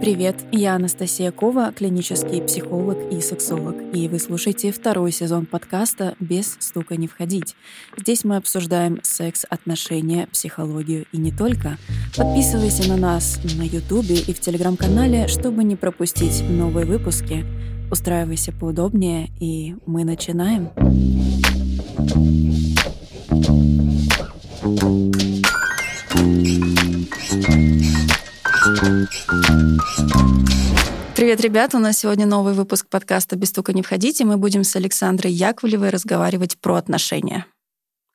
Привет, я Анастасия Кова, клинический психолог и сексолог, и вы слушаете второй сезон подкаста «Без стука не входить». Здесь мы обсуждаем секс, отношения, психологию и не только. Подписывайся на нас на Ютубе и в Телеграм-канале, чтобы не пропустить новые выпуски. Устраивайся поудобнее, и мы начинаем. Привет, ребята! У нас сегодня новый выпуск подкаста «Без стука не входите». Мы будем с Александрой Яковлевой разговаривать про отношения.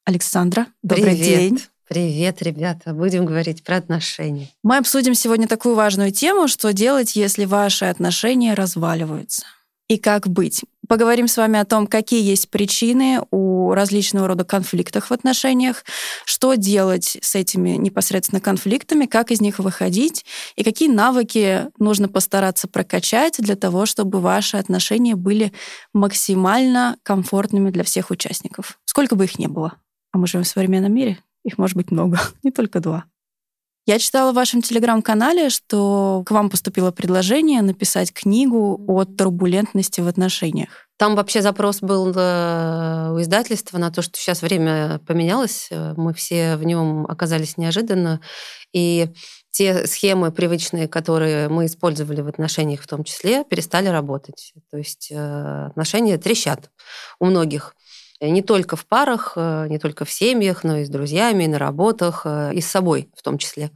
Александра, добрый Привет. день. Привет, ребята. Будем говорить про отношения. Мы обсудим сегодня такую важную тему, что делать, если ваши отношения разваливаются. И как быть. Поговорим с вами о том, какие есть причины у различного рода конфликтов в отношениях, что делать с этими непосредственно конфликтами, как из них выходить, и какие навыки нужно постараться прокачать для того, чтобы ваши отношения были максимально комфортными для всех участников. Сколько бы их ни было. А мы живем в современном мире, их может быть много, не только два. Я читала в вашем телеграм-канале, что к вам поступило предложение написать книгу о турбулентности в отношениях. Там вообще запрос был э, у издательства на то, что сейчас время поменялось, э, мы все в нем оказались неожиданно, и те схемы привычные, которые мы использовали в отношениях в том числе, перестали работать. То есть э, отношения трещат у многих. Не только в парах, не только в семьях, но и с друзьями, и на работах, и с собой в том числе.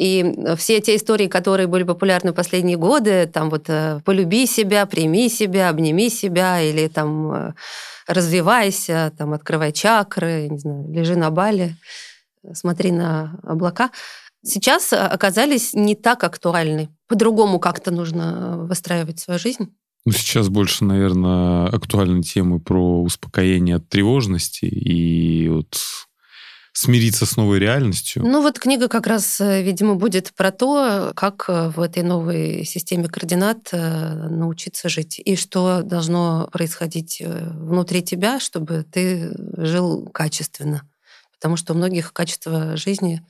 И все те истории, которые были популярны последние годы, там вот «полюби себя», «прими себя», «обними себя» или там «развивайся», там «открывай чакры», не знаю, «лежи на бале», «смотри на облака», сейчас оказались не так актуальны. По-другому как-то нужно выстраивать свою жизнь. Ну, сейчас больше, наверное, актуальны темы про успокоение от тревожности и вот смириться с новой реальностью. Ну вот книга как раз, видимо, будет про то, как в этой новой системе координат научиться жить и что должно происходить внутри тебя, чтобы ты жил качественно. Потому что у многих качество жизни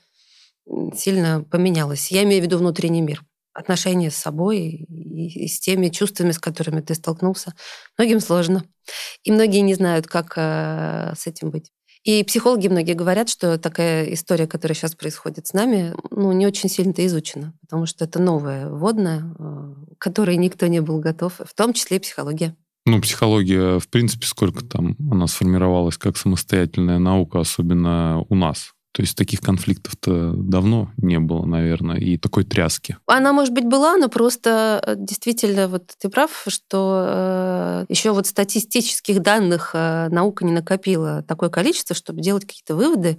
сильно поменялось. Я имею в виду внутренний мир отношения с собой и с теми чувствами, с которыми ты столкнулся. Многим сложно. И многие не знают, как с этим быть. И психологи многие говорят, что такая история, которая сейчас происходит с нами, ну, не очень сильно-то изучена, потому что это новое вводное, к которой никто не был готов, в том числе и психология. Ну, психология, в принципе, сколько там она сформировалась как самостоятельная наука, особенно у нас, то есть таких конфликтов-то давно не было, наверное, и такой тряски. Она, может быть, была, но просто э, действительно, вот ты прав, что э, еще вот статистических данных э, наука не накопила такое количество, чтобы делать какие-то выводы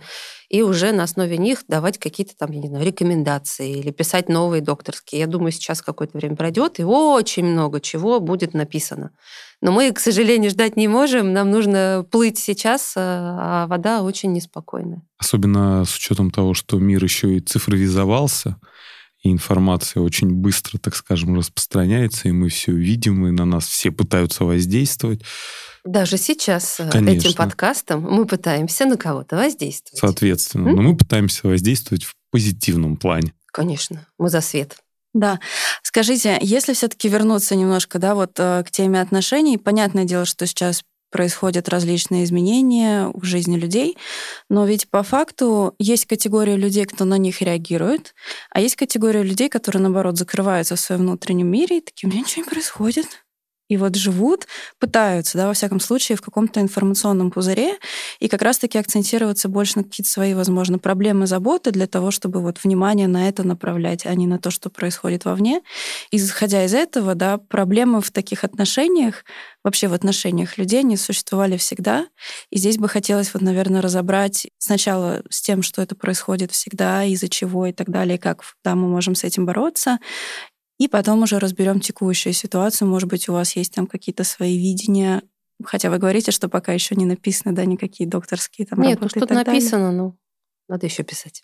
и уже на основе них давать какие-то там, я не знаю, рекомендации или писать новые докторские. Я думаю, сейчас какое-то время пройдет, и очень много чего будет написано. Но мы, к сожалению, ждать не можем. Нам нужно плыть сейчас, а вода очень неспокойная. Особенно с учетом того, что мир еще и цифровизовался, и информация очень быстро, так скажем, распространяется, и мы все видим, и на нас все пытаются воздействовать. Даже сейчас э, Конечно. этим подкастом мы пытаемся на кого-то воздействовать. Соответственно. М? Но мы пытаемся воздействовать в позитивном плане. Конечно. Мы за свет. Да. Скажите, если все-таки вернуться немножко, да, вот э, к теме отношений, понятное дело, что сейчас происходят различные изменения в жизни людей, но ведь по факту есть категория людей, кто на них реагирует, а есть категория людей, которые, наоборот, закрываются в своем внутреннем мире и такие, у меня ничего не происходит и вот живут, пытаются, да, во всяком случае, в каком-то информационном пузыре, и как раз-таки акцентироваться больше на какие-то свои, возможно, проблемы, заботы для того, чтобы вот внимание на это направлять, а не на то, что происходит вовне. Исходя из этого, да, проблемы в таких отношениях, вообще в отношениях людей, они существовали всегда. И здесь бы хотелось вот, наверное, разобрать сначала с тем, что это происходит всегда, из-за чего и так далее, как да, мы можем с этим бороться, и потом уже разберем текущую ситуацию. Может быть, у вас есть там какие-то свои видения, хотя вы говорите, что пока еще не написаны, да, никакие докторские там Нет, работы. ну что-то написано, но надо еще писать.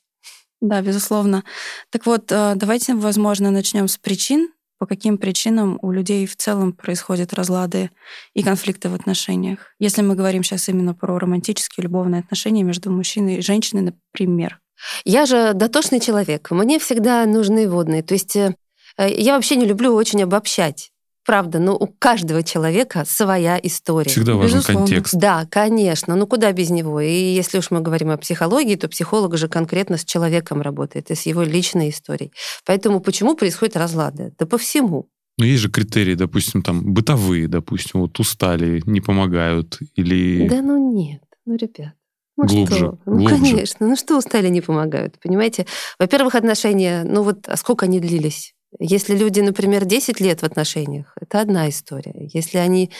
Да, безусловно. Так вот, э, давайте, возможно, начнем с причин, по каким причинам у людей в целом происходят разлады и конфликты в отношениях. Если мы говорим сейчас именно про романтические любовные отношения между мужчиной и женщиной, например. Я же дотошный человек. Мне всегда нужны водные. То есть Э, я вообще не люблю очень обобщать. Правда, но у каждого человека своя история. Всегда важен Безусловно. контекст. Да, конечно. Ну куда без него? И если уж мы говорим о психологии, то психолог же конкретно с человеком работает и с его личной историей. Поэтому почему происходят разлады? Да по всему. Но есть же критерии, допустим, там бытовые, допустим, вот устали, не помогают или... Да ну нет, ну ребят. Ну глубже, что? Ну, глубже. конечно. Ну что устали, не помогают, понимаете? Во-первых, отношения, ну вот, а сколько они длились? Если люди, например, 10 лет в отношениях, это одна история. Если они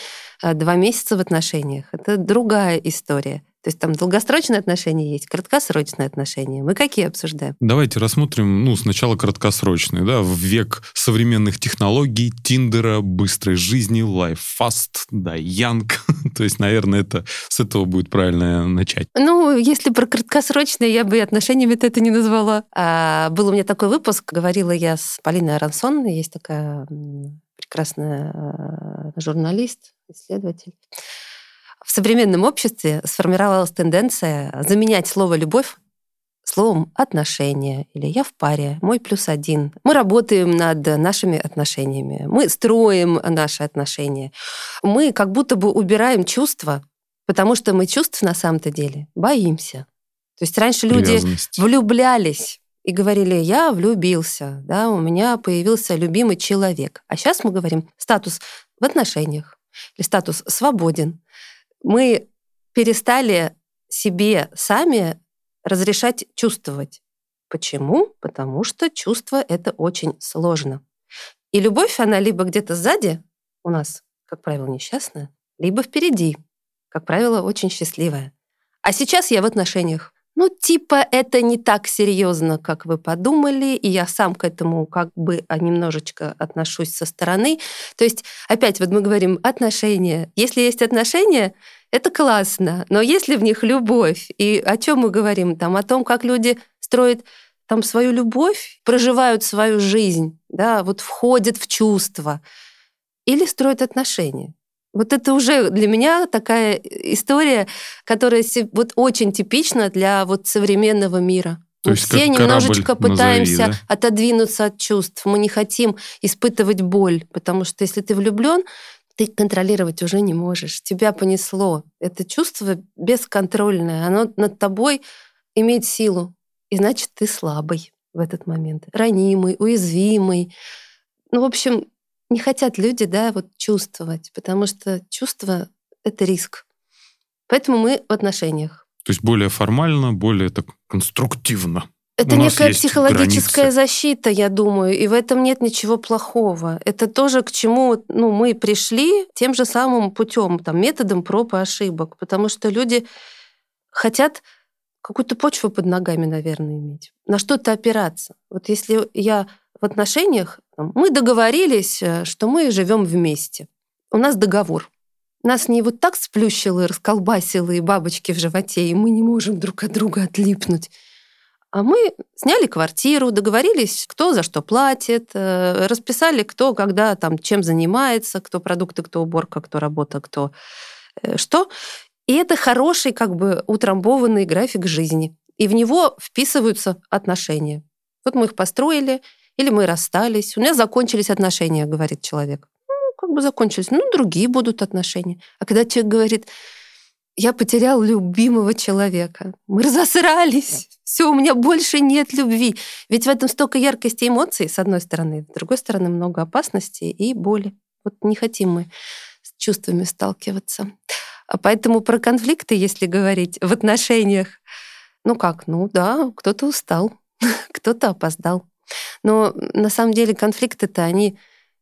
а, два месяца в отношениях, это другая история. То есть там долгосрочные отношения есть, краткосрочные отношения. Мы какие обсуждаем? Давайте рассмотрим, ну, сначала краткосрочные, да, в век современных технологий, Тиндера, быстрой жизни, Fast, да, Young. То есть, наверное, это с этого будет правильно начать. Ну, если про краткосрочные, я бы и отношениями это не назвала. А, был у меня такой выпуск, говорила я с Полиной Арансон, есть такая прекрасная а, журналист, исследователь в современном обществе сформировалась тенденция заменять слово «любовь» словом «отношения» или «я в паре», «мой плюс один». Мы работаем над нашими отношениями, мы строим наши отношения. Мы как будто бы убираем чувства, потому что мы чувств на самом-то деле боимся. То есть раньше люди влюблялись и говорили, я влюбился, да, у меня появился любимый человек. А сейчас мы говорим статус в отношениях или статус свободен мы перестали себе сами разрешать чувствовать. Почему? Потому что чувство — это очень сложно. И любовь, она либо где-то сзади у нас, как правило, несчастная, либо впереди, как правило, очень счастливая. А сейчас я в отношениях. Ну, типа, это не так серьезно, как вы подумали, и я сам к этому как бы а, немножечко отношусь со стороны. То есть, опять вот мы говорим отношения. Если есть отношения, это классно, но если в них любовь, и о чем мы говорим там, о том, как люди строят там свою любовь, проживают свою жизнь, да, вот входят в чувства, или строят отношения. Вот это уже для меня такая история, которая вот очень типична для вот современного мира. То Мы все немножечко пытаемся назови, да? отодвинуться от чувств. Мы не хотим испытывать боль, потому что если ты влюблен, ты контролировать уже не можешь. Тебя понесло. Это чувство бесконтрольное. Оно над тобой имеет силу. И значит, ты слабый в этот момент. Ранимый, уязвимый. Ну, в общем, не хотят люди, да, вот чувствовать, потому что чувство — это риск. Поэтому мы в отношениях. То есть более формально, более так конструктивно. Это У некая психологическая границы. защита, я думаю, и в этом нет ничего плохого. Это тоже к чему ну, мы пришли тем же самым путем, там, методом проб и ошибок, потому что люди хотят какую-то почву под ногами, наверное, иметь, на что-то опираться. Вот если я в отношениях, мы договорились, э, что мы живем вместе. У нас договор. Нас не вот так сплющило и расколбасило, и бабочки в животе, и мы не можем друг от друга отлипнуть. А мы сняли квартиру, договорились, кто за что платит, э, расписали, кто когда там чем занимается, кто продукты, кто уборка, кто работа, кто э, что. И это хороший как бы утрамбованный график жизни. И в него вписываются отношения. Вот мы их построили, или мы расстались. У меня закончились отношения, говорит человек. Ну, как бы закончились. Ну, другие будут отношения. А когда человек говорит, я потерял любимого человека, мы разосрались, все, у меня больше нет любви. Ведь в этом столько яркости эмоций, с одной стороны, с другой стороны, много опасности и боли. Вот не хотим мы с чувствами сталкиваться. А поэтому про конфликты, если говорить в отношениях, ну как, ну да, кто-то устал, кто-то опоздал, но на самом деле конфликты-то, они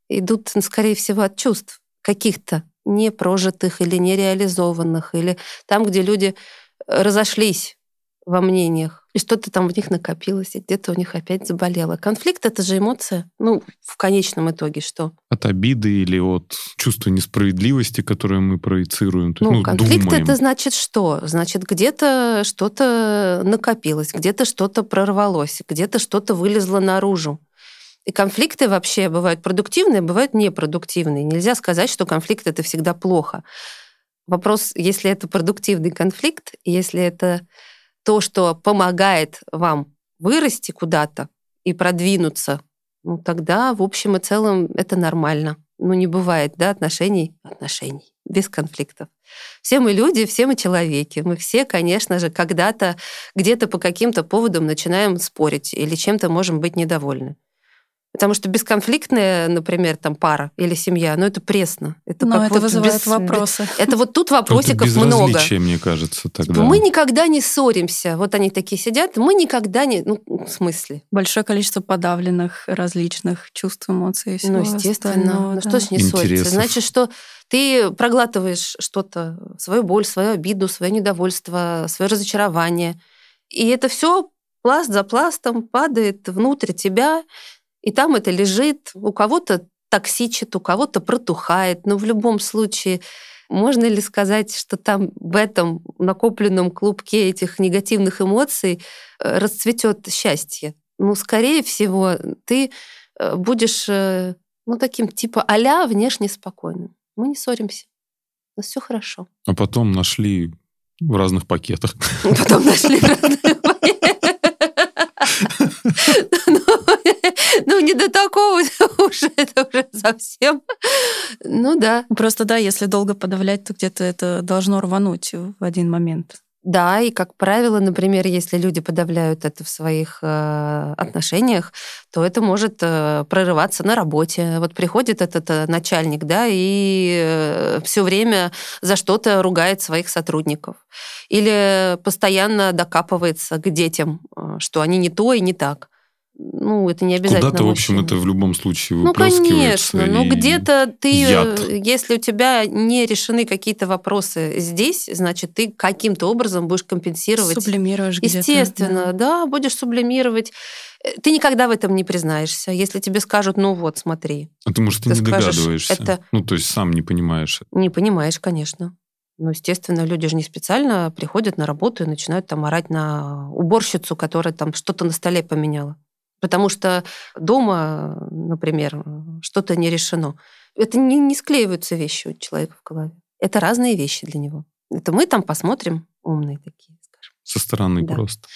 идут, ну, скорее всего, от чувств каких-то непрожитых или нереализованных, или там, где люди разошлись во мнениях, и что-то там в них накопилось, и где-то у них опять заболело. Конфликт — это же эмоция. Ну, в конечном итоге что? От обиды или от чувства несправедливости, которое мы проецируем. То ну, ну, конфликт думаем. — это значит что? Значит, где-то что-то накопилось, где-то что-то прорвалось, где-то что-то вылезло наружу. И конфликты вообще бывают продуктивные, бывают непродуктивные. Нельзя сказать, что конфликт — это всегда плохо. Вопрос, если это продуктивный конфликт, если это то, что помогает вам вырасти куда-то и продвинуться ну тогда, в общем и целом, это нормально. Ну, не бывает, да, отношений, отношений без конфликтов. Все мы люди, все мы человеки. Мы все, конечно же, когда-то где-то по каким-то поводам начинаем спорить или чем-то можем быть недовольны. Потому что бесконфликтная, например, там пара или семья, ну это пресно. Это Но как это вот вызывает без- вопросы. Это вот тут Тут вопросиков много. безразличие, мне кажется, тогда. Мы никогда не ссоримся. Вот они такие сидят, мы никогда не... Ну, в смысле? Большое количество подавленных различных чувств, эмоций всего Ну, естественно. Ну, да. что ж не ссориться? Интересов. Значит, что ты проглатываешь что-то, свою боль, свою обиду, свое недовольство, свое разочарование. И это все пласт за пластом падает внутрь тебя, и там это лежит. У кого-то токсичит, у кого-то протухает. Но в любом случае, можно ли сказать, что там в этом накопленном клубке этих негативных эмоций э, расцветет счастье? Ну, скорее всего, ты э, будешь э, ну, таким типа а внешне спокойным. Мы не ссоримся. У нас все хорошо. А потом нашли в разных пакетах. Потом нашли разные Ну, Ну, не до такого уже, это уже совсем. Ну да. Просто да, если долго подавлять, то где-то это должно рвануть в один момент. Да, и как правило, например, если люди подавляют это в своих э, отношениях, то это может э, прорываться на работе. Вот приходит этот э, начальник, да, и все время за что-то ругает своих сотрудников. Или постоянно докапывается к детям, э, что они не то и не так. Ну, это не обязательно Куда-то, в общем, это в любом случае Ну, выплескивается. конечно. Ну, и где-то ты, яд. если у тебя не решены какие-то вопросы здесь, значит, ты каким-то образом будешь компенсировать. Сублимируешь где-то. Естественно, да. да, будешь сублимировать. Э, Ты никогда в этом не признаешься. Если тебе скажут, ну вот, смотри, А ты, может, и ты не скажешь, догадываешься. это- Ну, то есть сам не понимаешь. не понимаешь, конечно. Ну, естественно, люди же не специально приходят на работу и начинают там орать на уборщицу, которая там что-то на столе поменяла. Потому что дома, например, что-то не решено. Это не, не склеиваются вещи у человека в голове. Это разные вещи для него. Это мы там посмотрим, умные такие, скажем. Со стороны Да. просто.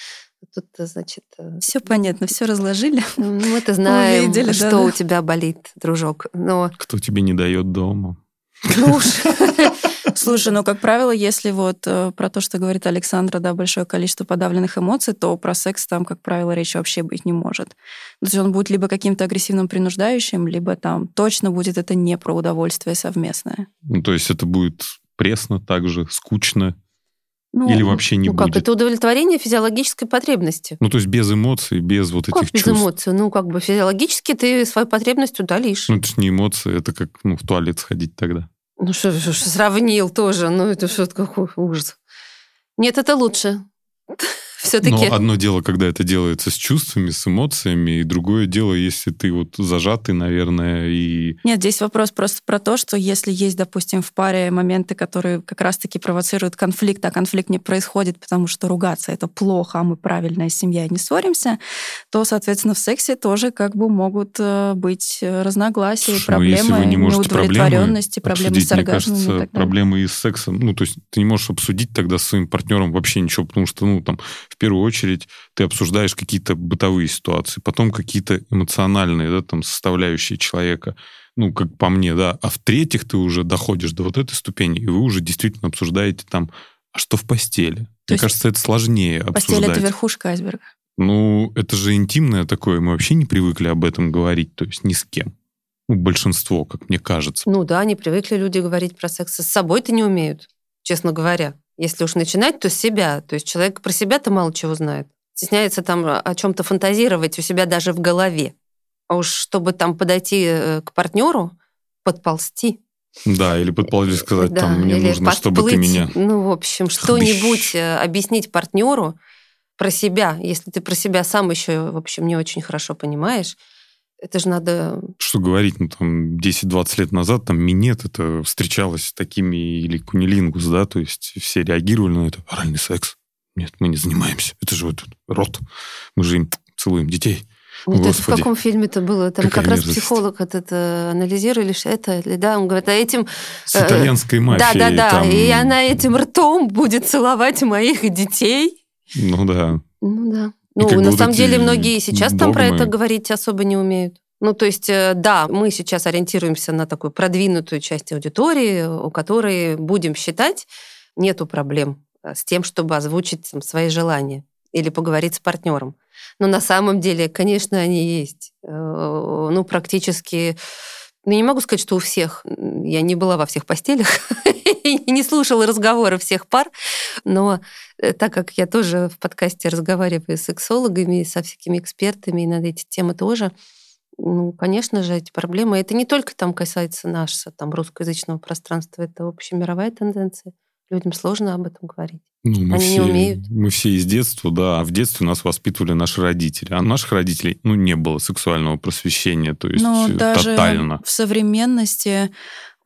Тут, э, значит, э, Все понятно, все разложили. ну, мы-то знаем, Увидели, что да-да. у тебя болит, дружок. Но Кто тебе не дает дома? ну уж, Слушай, ну, как правило, если вот э, про то, что говорит Александра, да, большое количество подавленных эмоций, то про секс там, как правило, речи вообще быть не может. То есть он будет либо каким-то агрессивным принуждающим, либо там точно будет это не про удовольствие совместное. Ну, то есть это будет пресно, также скучно Ну, или вообще не ну как, будет. это удовлетворение физиологической потребности. Ну, то есть без эмоций, без вот Как этих без чувств. эмоций? Ну, как бы физиологически ты свою потребность удалишь. Ну, это ж не эмоции, это как ну, в туалет сходить тогда. Ну что, сравнил тоже, ну это что какой ужас. Нет, это лучше. Все-таки. Но одно дело, когда это делается с чувствами, с эмоциями, и другое дело, если ты вот зажатый, наверное, и... Нет, здесь вопрос просто про то, что если есть, допустим, в паре моменты, которые как раз-таки провоцируют конфликт, а конфликт не происходит, потому что ругаться это плохо, а мы правильная семья и не ссоримся, то, соответственно, в сексе тоже как бы могут э, быть разногласия, Слушай, ну, если проблемы вы не проблемы неудовлетворенности, проблемы обсудить, с оргазмом мне кажется, проблемы и с сексом. Ну, то есть ты не можешь обсудить тогда с своим партнером вообще ничего, потому что, ну, там, в первую очередь ты обсуждаешь какие-то бытовые ситуации, потом какие-то эмоциональные, да, там, составляющие человека, ну, как по мне, да. А в-третьих, ты уже доходишь до вот этой ступени, и вы уже действительно обсуждаете там, а что в постели? То Мне есть кажется, это сложнее Постель обсуждать. это верхушка айсберга. Ну, это же интимное такое, мы вообще не привыкли об этом говорить, то есть ни с кем. Ну, большинство, как мне кажется. Ну да, не привыкли люди говорить про секс. С собой-то не умеют, честно говоря. Если уж начинать, то с себя. То есть человек про себя-то мало чего знает. Стесняется там о чем-то фантазировать у себя даже в голове. А уж чтобы там подойти э, к партнеру, подползти. Да, или предположить сказать, Да, там, мне нужно, чтобы ты подплыть. меня... Ну, в общем, что-нибудь э, объяснить партнеру про себя. Если ты про себя сам еще, в общем, не очень хорошо понимаешь, это же надо... Что говорить, ну, там, 10-20 лет назад, там, минет это встречалось с такими, или кунилингус, да, то есть все реагировали на это. Оральный секс. Нет, мы не занимаемся. Это же вот рот. Мы же им целуем детей. Вот это в Господи. каком фильме это было? Там Какая как раз мерзость. психолог этот э, анализировали, что это, или да, он говорит, а этим... С Э, итальянской мафией. Да, да, да, там, и она этим ртом будет целовать моих детей. Ну да. Ну да. Ну, на самом деле, многие сейчас там про догмы- это говорить особо не умеют. Ну, то есть, э, да, мы сейчас ориентируемся на такую продвинутую часть аудитории, у которой, будем считать, нету проблем э, с тем, чтобы озвучить там, свои желания или поговорить с партнером. Но на самом деле, конечно, они есть. Э, ну, практически ну, не могу сказать, что у всех. Я не была во всех постелях и не слушала разговоры всех пар, но так как я тоже в подкасте разговариваю с сексологами, со всякими экспертами и на эти темы тоже, ну, конечно же, эти проблемы, это не только там касается нашего там, русскоязычного пространства, это общемировая тенденция. Людям сложно об этом говорить. Ну, мы Они все, не умеют. Мы все из детства, да, а в детстве нас воспитывали наши родители. А наших родителей, ну, не было сексуального просвещения, то есть Но э, даже тотально. в современности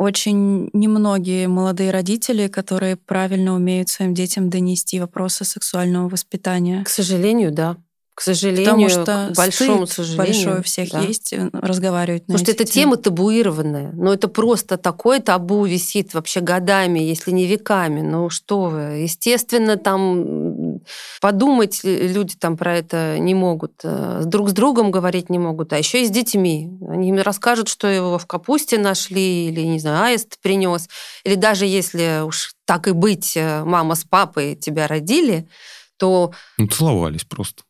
очень немногие молодые родители, которые правильно умеют своим детям донести вопросы сексуального воспитания. К сожалению, да. К сожалению, Потому что к большому стыд сожалению. большой у всех да. есть э, разговаривать на Потому что эта тема табуированная. Но это просто такое табу висит вообще годами, если не веками. Ну что вы. Естественно, там подумать люди там про это не могут. э, Друг с другом говорить не могут. А еще и с детьми. Они им расскажут, что его в капусте нашли, или, не знаю, аист принес. Или даже если уж так и быть, э, мама с папой тебя родили, то Ну, целовались просто.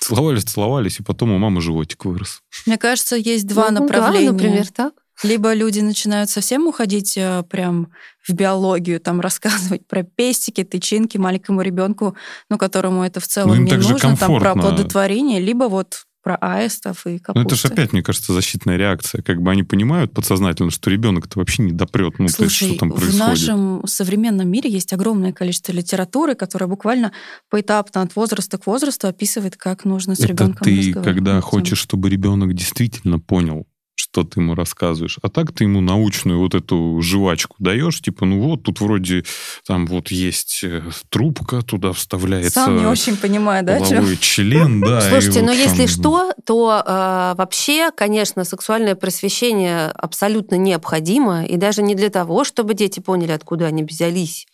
Целовались, целовались, и потом у мамы животик вырос. Мне кажется, есть два ну, направления. Да, например, так. Либо люди начинают совсем уходить э, прям в биологию, там рассказывать про пестики, тычинки маленькому ребенку, ну, которому это в целом Ну, не нужно, там про комфортно. оплодотворение, либо вот про аистов и капусту. Но Ну, это же опять, мне кажется, защитная реакция. Как бы они понимают подсознательно, что ребенок это вообще не допрет. Ну, то есть, Слушай, что там в происходит. нашем современном мире есть огромное количество литературы, которая буквально поэтапно от возраста к возрасту описывает, как нужно с Это ребенком ты, разговаривать. когда хочешь, чтобы ребенок действительно понял, что ты ему рассказываешь. А так ты ему научную вот эту жвачку даешь, типа, ну вот, тут вроде там вот есть э, трубка, туда вставляется Сам не очень понимаю, да, член, да. и Слушайте, вот но если там- что, то э, вообще, конечно, сексуальное просвещение абсолютно необходимо, и даже не для того, чтобы дети поняли, откуда они взялись,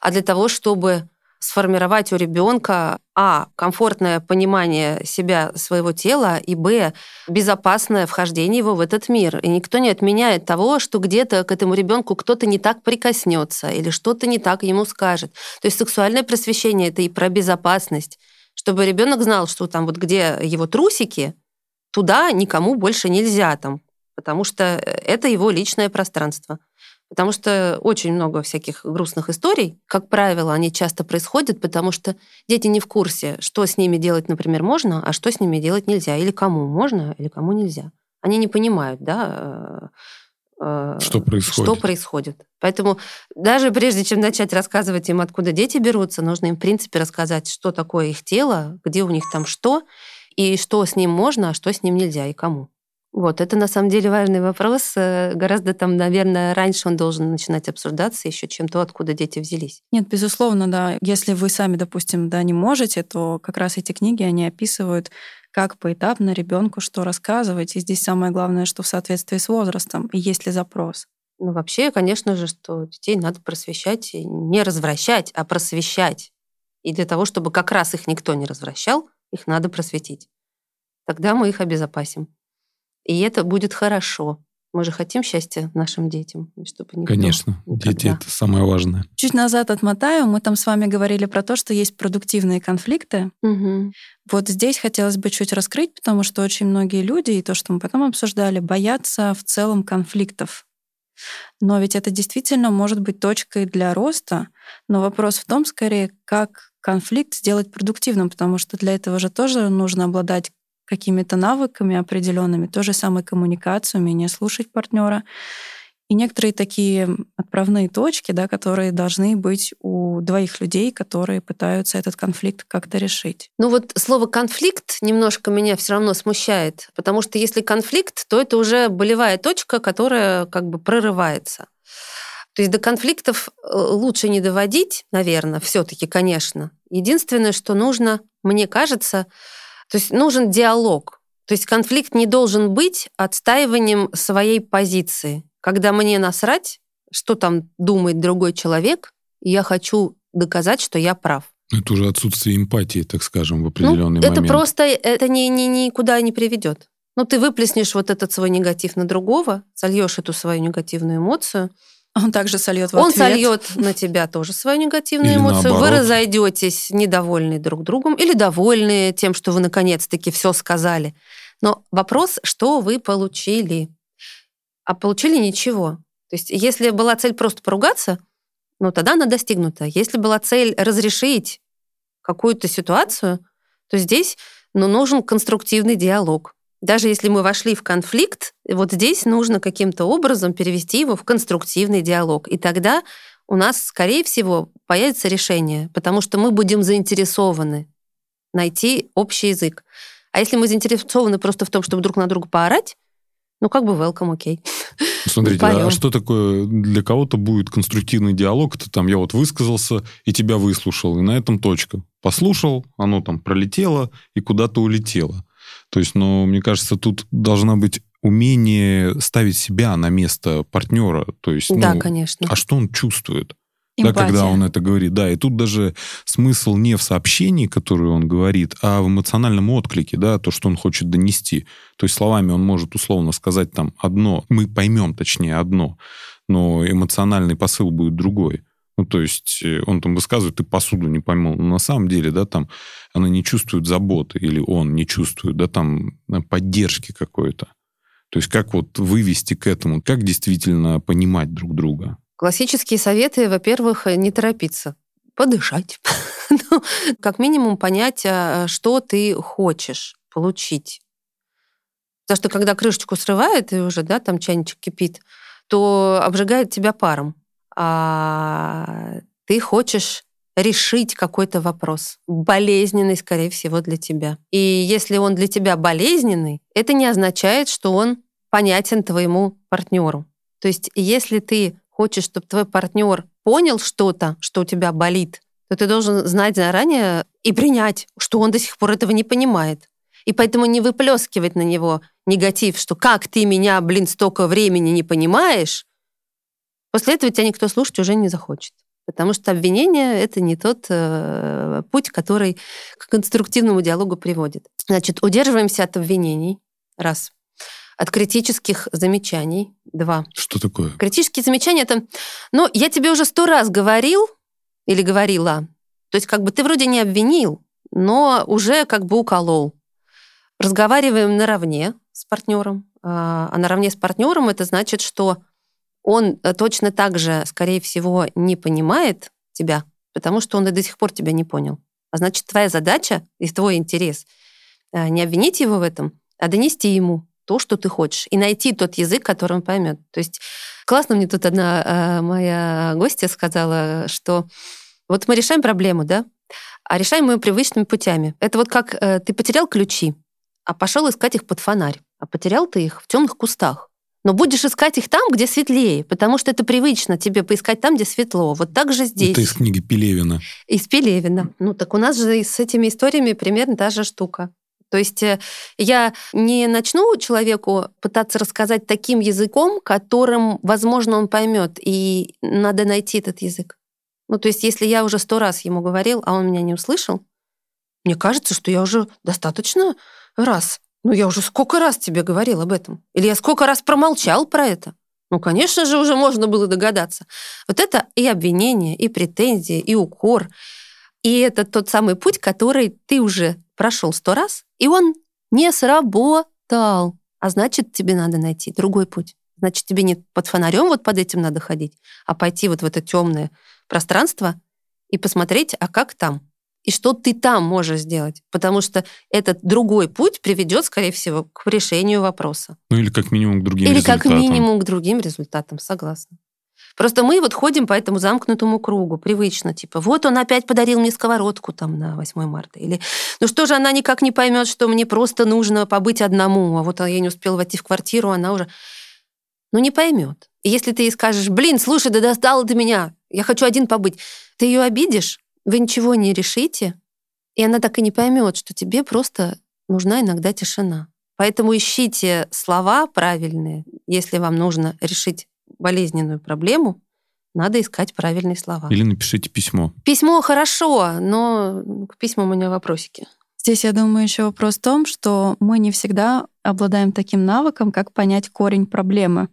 а для того, чтобы сформировать у ребенка а комфортное понимание себя своего тела и б безопасное вхождение его в этот мир. И никто не отменяет того, что где-то к этому ребенку кто-то не так прикоснется или что-то не так ему скажет. То есть сексуальное просвещение это и про безопасность, чтобы ребенок знал, что там вот где его трусики, туда никому больше нельзя там, потому что это его личное пространство. Потому что очень много всяких грустных историй, как правило, они часто происходят, потому что дети не в курсе, что с ними делать, например, можно, а что с ними делать нельзя, или кому можно, или кому нельзя. Они не понимают, да, э, э, Что происходит. что происходит. Поэтому даже прежде чем начать рассказывать им, откуда дети берутся, нужно им, в принципе, рассказать, что такое их тело, где у них там что, и что с ним можно, а что с ним нельзя, и кому. Вот, это на самом деле важный вопрос. Э, Гораздо там, наверное, раньше он должен начинать обсуждаться еще, чем то, откуда дети взялись. Нет, безусловно, да. Если вы сами, допустим, да, не можете, то как раз эти книги, они описывают, как поэтапно ребенку что рассказывать. И здесь самое главное, что в соответствии с возрастом, и есть ли запрос. Ну, вообще, конечно же, что детей надо просвещать, и не развращать, а просвещать. И для того, чтобы как раз их никто не развращал, их надо просветить. Тогда мы их обезопасим. И это будет хорошо. Мы же хотим счастья нашим детям, чтобы никто Конечно, дети никогда. это самое важное. Чуть назад отмотаю, мы там с вами говорили про то, что есть продуктивные конфликты. Мгм. Вот здесь хотелось бы чуть раскрыть, потому что очень многие люди, и то, что мы потом обсуждали, боятся в целом конфликтов. Но ведь это действительно может быть точкой для роста, но вопрос в том, скорее, как конфликт сделать продуктивным, потому что для этого же тоже нужно обладать какими-то навыками определенными, той же самой коммуникацией, умение слушать партнера. И некоторые такие отправные точки, да, которые должны быть у двоих людей, которые пытаются этот конфликт как-то решить. Ну вот слово конфликт немножко меня все равно смущает, потому что если конфликт, то это уже болевая точка, которая как бы прорывается. То есть до конфликтов э, лучше не доводить, наверное, все-таки, конечно. Единственное, что нужно, мне кажется, то есть нужен диалог. То есть конфликт не должен быть отстаиванием своей позиции. Когда мне насрать, что там думает другой человек, я хочу доказать, что я прав. Это уже отсутствие эмпатии, так скажем, в определенный ну, момент. это просто это ни, ни, никуда не приведет. Ну, ты выплеснешь вот этот свой негатив на другого, сольешь эту свою негативную эмоцию. Он также сольет в Он ответ. сольет на тебя тоже свою негативную Или эмоцию. Вы наоборот. разойдетесь недовольные друг другом или довольные тем, что вы наконец-таки все сказали. Но вопрос, что вы получили? А получили ничего. То есть, если была цель просто поругаться, ну, тогда она достигнута. Если была цель разрешить какую-то ситуацию, то здесь ну, нужен конструктивный диалог. Даже если мы вошли в конфликт, вот здесь нужно каким-то образом перевести его в конструктивный диалог. И тогда у нас, скорее всего, появится решение, потому что мы будем заинтересованы найти общий язык. А если мы заинтересованы просто в том, чтобы друг на друга поорать, ну, как бы welcome, окей. Смотрите, Поем. а что такое для кого-то будет конструктивный диалог? Это там я вот высказался и тебя выслушал, и на этом точка. Послушал, оно там пролетело и куда-то улетело. То есть, ну, мне кажется, тут должна быть умение ставить себя на место партнера. То есть, да, ну, конечно. а что он чувствует? Да, когда он это говорит. Да, и тут даже смысл не в сообщении, которое он говорит, а в эмоциональном отклике, да, то, что он хочет донести. То есть словами он может условно сказать там одно, мы поймем точнее одно, но эмоциональный посыл будет другой. Ну, то есть э, он там высказывает, ты посуду не поймал. Но на самом деле, да, там она не чувствует заботы, или он не чувствует, да, там э, поддержки какой-то. То есть как вот вывести к этому, как действительно понимать друг друга. Классические советы, во-первых, не торопиться, подышать. Ну, как минимум понять, а, что ты хочешь получить. Потому что когда крышечку срывает, и уже, да, там чайничек кипит, то обжигает тебя паром. А ты хочешь решить какой-то вопрос, болезненный, скорее всего, для тебя. И если он для тебя болезненный, это не означает, что он понятен твоему партнеру. То есть, если ты хочешь, чтобы твой партнер понял что-то, что у тебя болит, то ты должен знать заранее и принять, что он до сих пор этого не понимает. И поэтому не выплескивать на него негатив, что как ты меня, блин, столько времени не понимаешь, после этого тебя никто слушать уже не захочет. Потому что обвинение — это не тот э, путь, который к конструктивному диалогу приводит. Значит, удерживаемся от обвинений. Раз. От критических замечаний. Два. Что такое? Критические замечания — это, ну, я тебе уже сто раз говорил или говорила. То есть как бы ты вроде не обвинил, но уже как бы уколол. Разговариваем наравне с партнером. А а наравне с партнером это значит, что он э, точно так же, скорее всего, не понимает тебя, потому что он и до сих пор тебя не понял. А значит, твоя задача и твой интерес э, не обвинить его в этом, а донести ему то, что ты хочешь, и найти тот язык, который он поймет. То есть классно мне тут одна э, моя гостья сказала, что вот мы решаем проблему, да, а решаем мы привычными путями. Это вот как ты потерял ключи, а пошел искать их под фонарь, а потерял ты их в темных кустах. Но будешь искать их там, где светлее, потому что это привычно тебе поискать там, где светло. Вот так же здесь. Это из книги Пелевина. Из Пелевина. Ну, так у нас же с этими историями примерно та же штука. То есть э, я не начну человеку пытаться рассказать таким языком, которым, возможно, он поймет, и надо найти этот язык. Ну, то есть если я уже сто раз ему говорил, а он меня не услышал, мне кажется, что я уже достаточно раз. Ну, я уже сколько раз тебе говорил об этом? Или я сколько раз промолчал про это? Ну, конечно же, уже можно было догадаться. Вот это и обвинение, и претензии, и укор. И это тот самый путь, который ты уже прошел сто раз, и он не сработал. А значит, тебе надо найти другой путь. Значит, тебе не под фонарем вот под этим надо ходить, а пойти вот в это темное пространство и посмотреть, а как там? И что ты там можешь сделать? Потому что этот другой путь приведет, скорее всего, к решению вопроса. Ну или как минимум к другим Или результатам. как минимум к другим результатам, согласна. Просто мы вот ходим по этому замкнутому кругу, привычно, типа, вот он опять подарил мне сковородку там на 8 марта. Или, ну что же, она никак не поймет, что мне просто нужно побыть одному, а вот я не успела войти в квартиру, она уже... Ну не поймет. И если ты ей скажешь, блин, слушай, да достала ты меня, я хочу один побыть, ты ее обидишь, вы ничего не решите, и она так и не поймет, что тебе просто нужна иногда тишина. Поэтому ищите слова правильные, если вам нужно решить болезненную проблему, надо искать правильные слова. Или напишите письмо. Письмо хорошо, но к письмам у меня вопросики. Здесь, я думаю, еще вопрос в том, что мы не всегда обладаем таким навыком, как понять корень проблемы.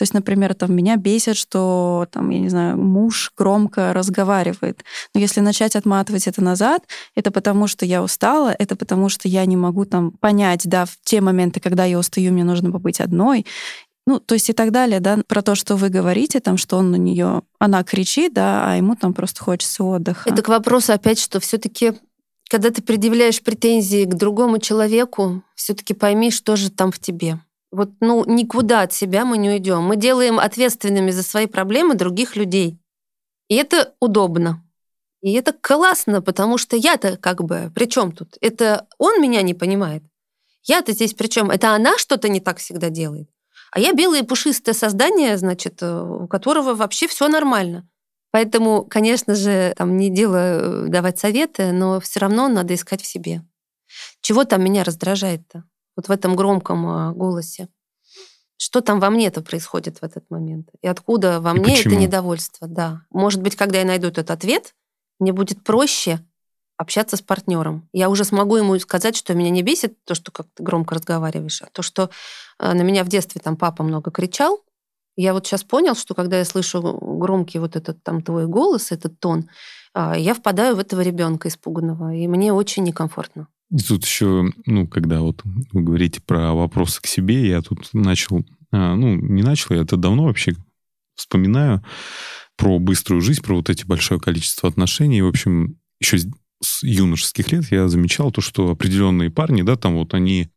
То есть, например, там меня бесит, что там, я не знаю, муж громко разговаривает. Но если начать отматывать это назад, это потому, что я устала, это потому, что я не могу там понять, да, в те моменты, когда я устаю, мне нужно побыть одной. Ну, то есть и так далее, да, про то, что вы говорите, там, что он на нее, она кричит, да, а ему там просто хочется отдыха. Это к вопросу опять, что все-таки когда ты предъявляешь претензии к другому человеку, все-таки пойми, что же там в тебе. Вот, ну, никуда от себя мы не уйдем. Мы делаем ответственными за свои проблемы других людей. И это удобно. И это классно, потому что я-то как бы при чем тут? Это он меня не понимает. Я-то здесь при чем? Это она что-то не так всегда делает. А я белое пушистое создание, значит, э, у которого вообще все нормально. Поэтому, конечно же, там не дело э, давать советы, но все равно надо искать в себе. Чего там меня раздражает-то? Вот в этом громком а, голосе. Что там во мне-то происходит в этот момент? И откуда во И мне почему? это недовольство? Да. Может быть, когда я найду этот ответ, мне будет проще общаться с партнером. Я уже смогу ему сказать, что меня не бесит то, что как ты громко разговариваешь, а то, что э, на меня в детстве там папа много кричал, я вот сейчас понял, что когда я слышу громкий вот этот там твой голос, этот тон, а, я впадаю в этого ребенка испуганного, и мне очень некомфортно. И тут еще, ну, когда вот вы говорите про вопросы к себе, я тут начал, а, ну, не начал, я это давно вообще вспоминаю про быструю жизнь, про вот эти большое количество отношений. В общем, еще с- юношеских лет я замечал то, что определенные парни, да, там вот они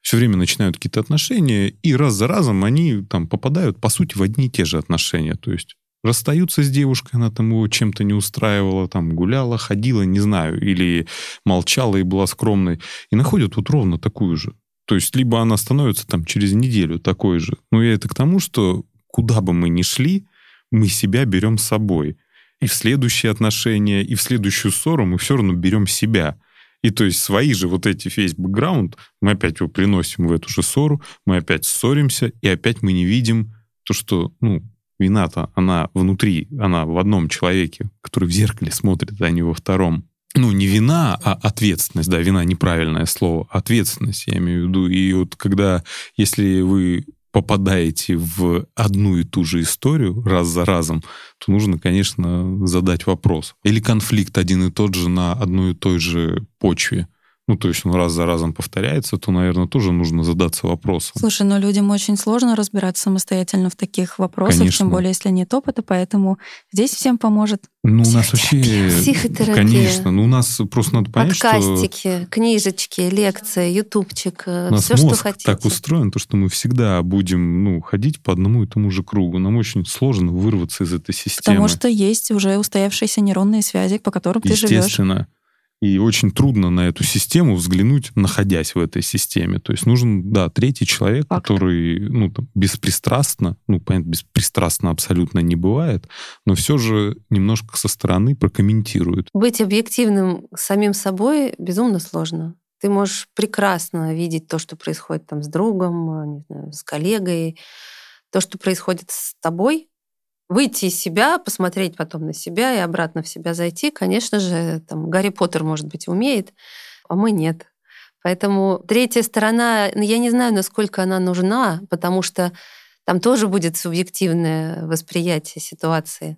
все время начинают какие-то отношения, и раз за разом они там попадают, по сути, в одни и те же отношения. То есть расстаются с девушкой, она там его чем-то не устраивала, там гуляла, ходила, не знаю, или молчала и была скромной, и находят вот ровно такую же. То есть либо она становится там через неделю такой же. Но я это к тому, что куда бы мы ни шли, мы себя берем с собой. И в следующие отношения, и в следующую ссору мы все равно берем себя. И то есть свои же вот эти весь бэкграунд, мы опять его приносим в эту же ссору, мы опять ссоримся, и опять мы не видим то, что, ну, вина-то, она внутри, она в одном человеке, который в зеркале смотрит, а не во втором. Ну, не вина, а ответственность, да, вина неправильное слово, ответственность, я имею в виду. И вот когда, если вы попадаете в одну и ту же историю раз за разом, то нужно, конечно, задать вопрос. Или конфликт один и тот же на одной и той же почве. Ну, то есть он раз за разом повторяется, то, наверное, тоже нужно задаться вопросом. Слушай, но людям очень сложно разбираться самостоятельно в таких вопросах, Конечно. тем более, если нет опыта, поэтому здесь всем поможет Ну, у нас вообще... Психотерапия. Конечно. Ну, у нас просто надо понять, что Подкастики, книжечки, лекции, ютубчик, нас все, что хотите. так устроен, то, что мы всегда будем ну, ходить по одному и тому же кругу. Нам очень сложно вырваться из этой системы. Потому что есть уже устоявшиеся нейронные связи, по которым ты живешь. Естественно. И очень трудно на эту систему взглянуть, находясь в этой системе. То есть нужен, да, третий человек, Факт. который, ну, там, беспристрастно, ну, понятно, беспристрастно абсолютно не бывает, но все же немножко со стороны прокомментирует. Быть объективным самим собой безумно сложно. Ты можешь прекрасно видеть то, что происходит там с другом, а, не знаю, с коллегой, то, что происходит с тобой, выйти из себя, посмотреть потом на себя и обратно в себя зайти, конечно же, там Гарри Поттер, может быть, умеет, а мы нет. Поэтому третья сторона, ну, я не знаю, насколько она нужна, потому что там тоже будет субъективное восприятие ситуации.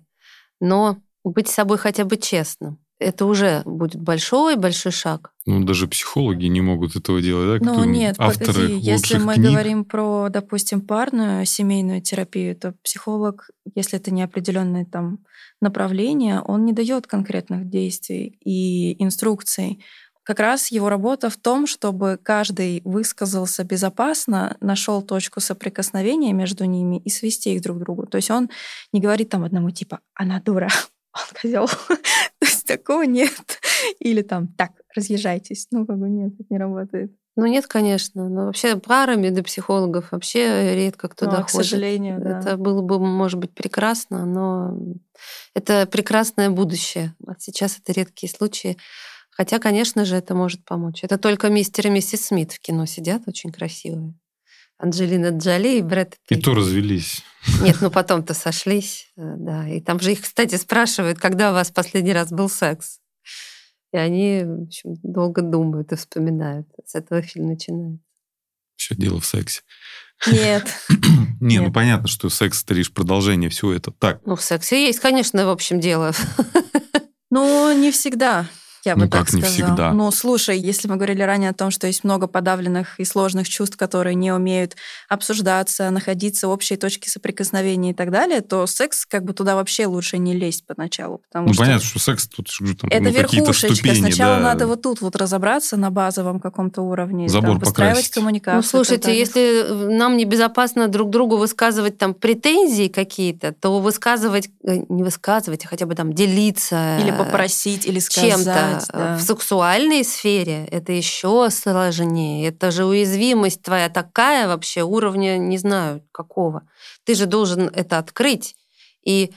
Но быть собой хотя бы честным. Это уже будет большой-большой шаг. Ну, даже психологи не могут этого делать, да? Ну кто- нет, авторы погоди, если мы книг. говорим про, допустим, парную семейную терапию, то психолог, если это не определенное там направление, он не дает конкретных действий и инструкций. Как раз его работа в том, чтобы каждый высказался безопасно, нашел точку соприкосновения между ними и свести их друг к другу. То есть он не говорит там одному типа «она дура», он козел. Такого нет. Или там «так, разъезжайтесь». Ну, как бы нет, это не работает. Ну нет, конечно. Но вообще парами до психологов вообще редко кто Ну, а, к доходит. сожалению, да. Это было бы, может быть, прекрасно, но это прекрасное будущее. А сейчас это редкие случаи. Хотя, конечно же, это может помочь. Это только мистер и миссис Смит в кино сидят очень красивые. Анджелина Джоли и Брэд И Питт. то развелись. Нет, ну потом-то сошлись, э, да. И там же их, кстати, спрашивают, когда у вас последний раз был секс. И они, в общем, долго думают и вспоминают. С этого фильм начинается. Все дело в сексе. Нет. Не, ну Нет. понятно, что секс это лишь продолжение всего это. Так, Ну, в сексе есть, конечно, в общем, дело. Ну, не всегда. Я бы Ну, так как не сказала. всегда? Ну, слушай, если мы говорили ранее о том, что есть много подавленных и сложных чувств, которые не умеют обсуждаться, находиться в общей точке соприкосновения и так далее, то секс как бы туда вообще лучше не лезть поначалу, потому ну что понятно, что секс тут же там, это ну, верхушечка. ступени. Сначала да. надо вот тут вот разобраться на базовом каком-то уровне, Забор там, выстраивать покрасить. коммуникацию. Ну, слушайте, если нам небезопасно друг другу высказывать там претензии какие-то, то высказывать, э, не высказывать, а хотя бы там делиться или э, попросить, или сказать. чем-то да. в сексуальной сфере, это еще сложнее. Это же уязвимость твоя такая вообще уровня, не знаю, какого. Ты же должен это открыть. И,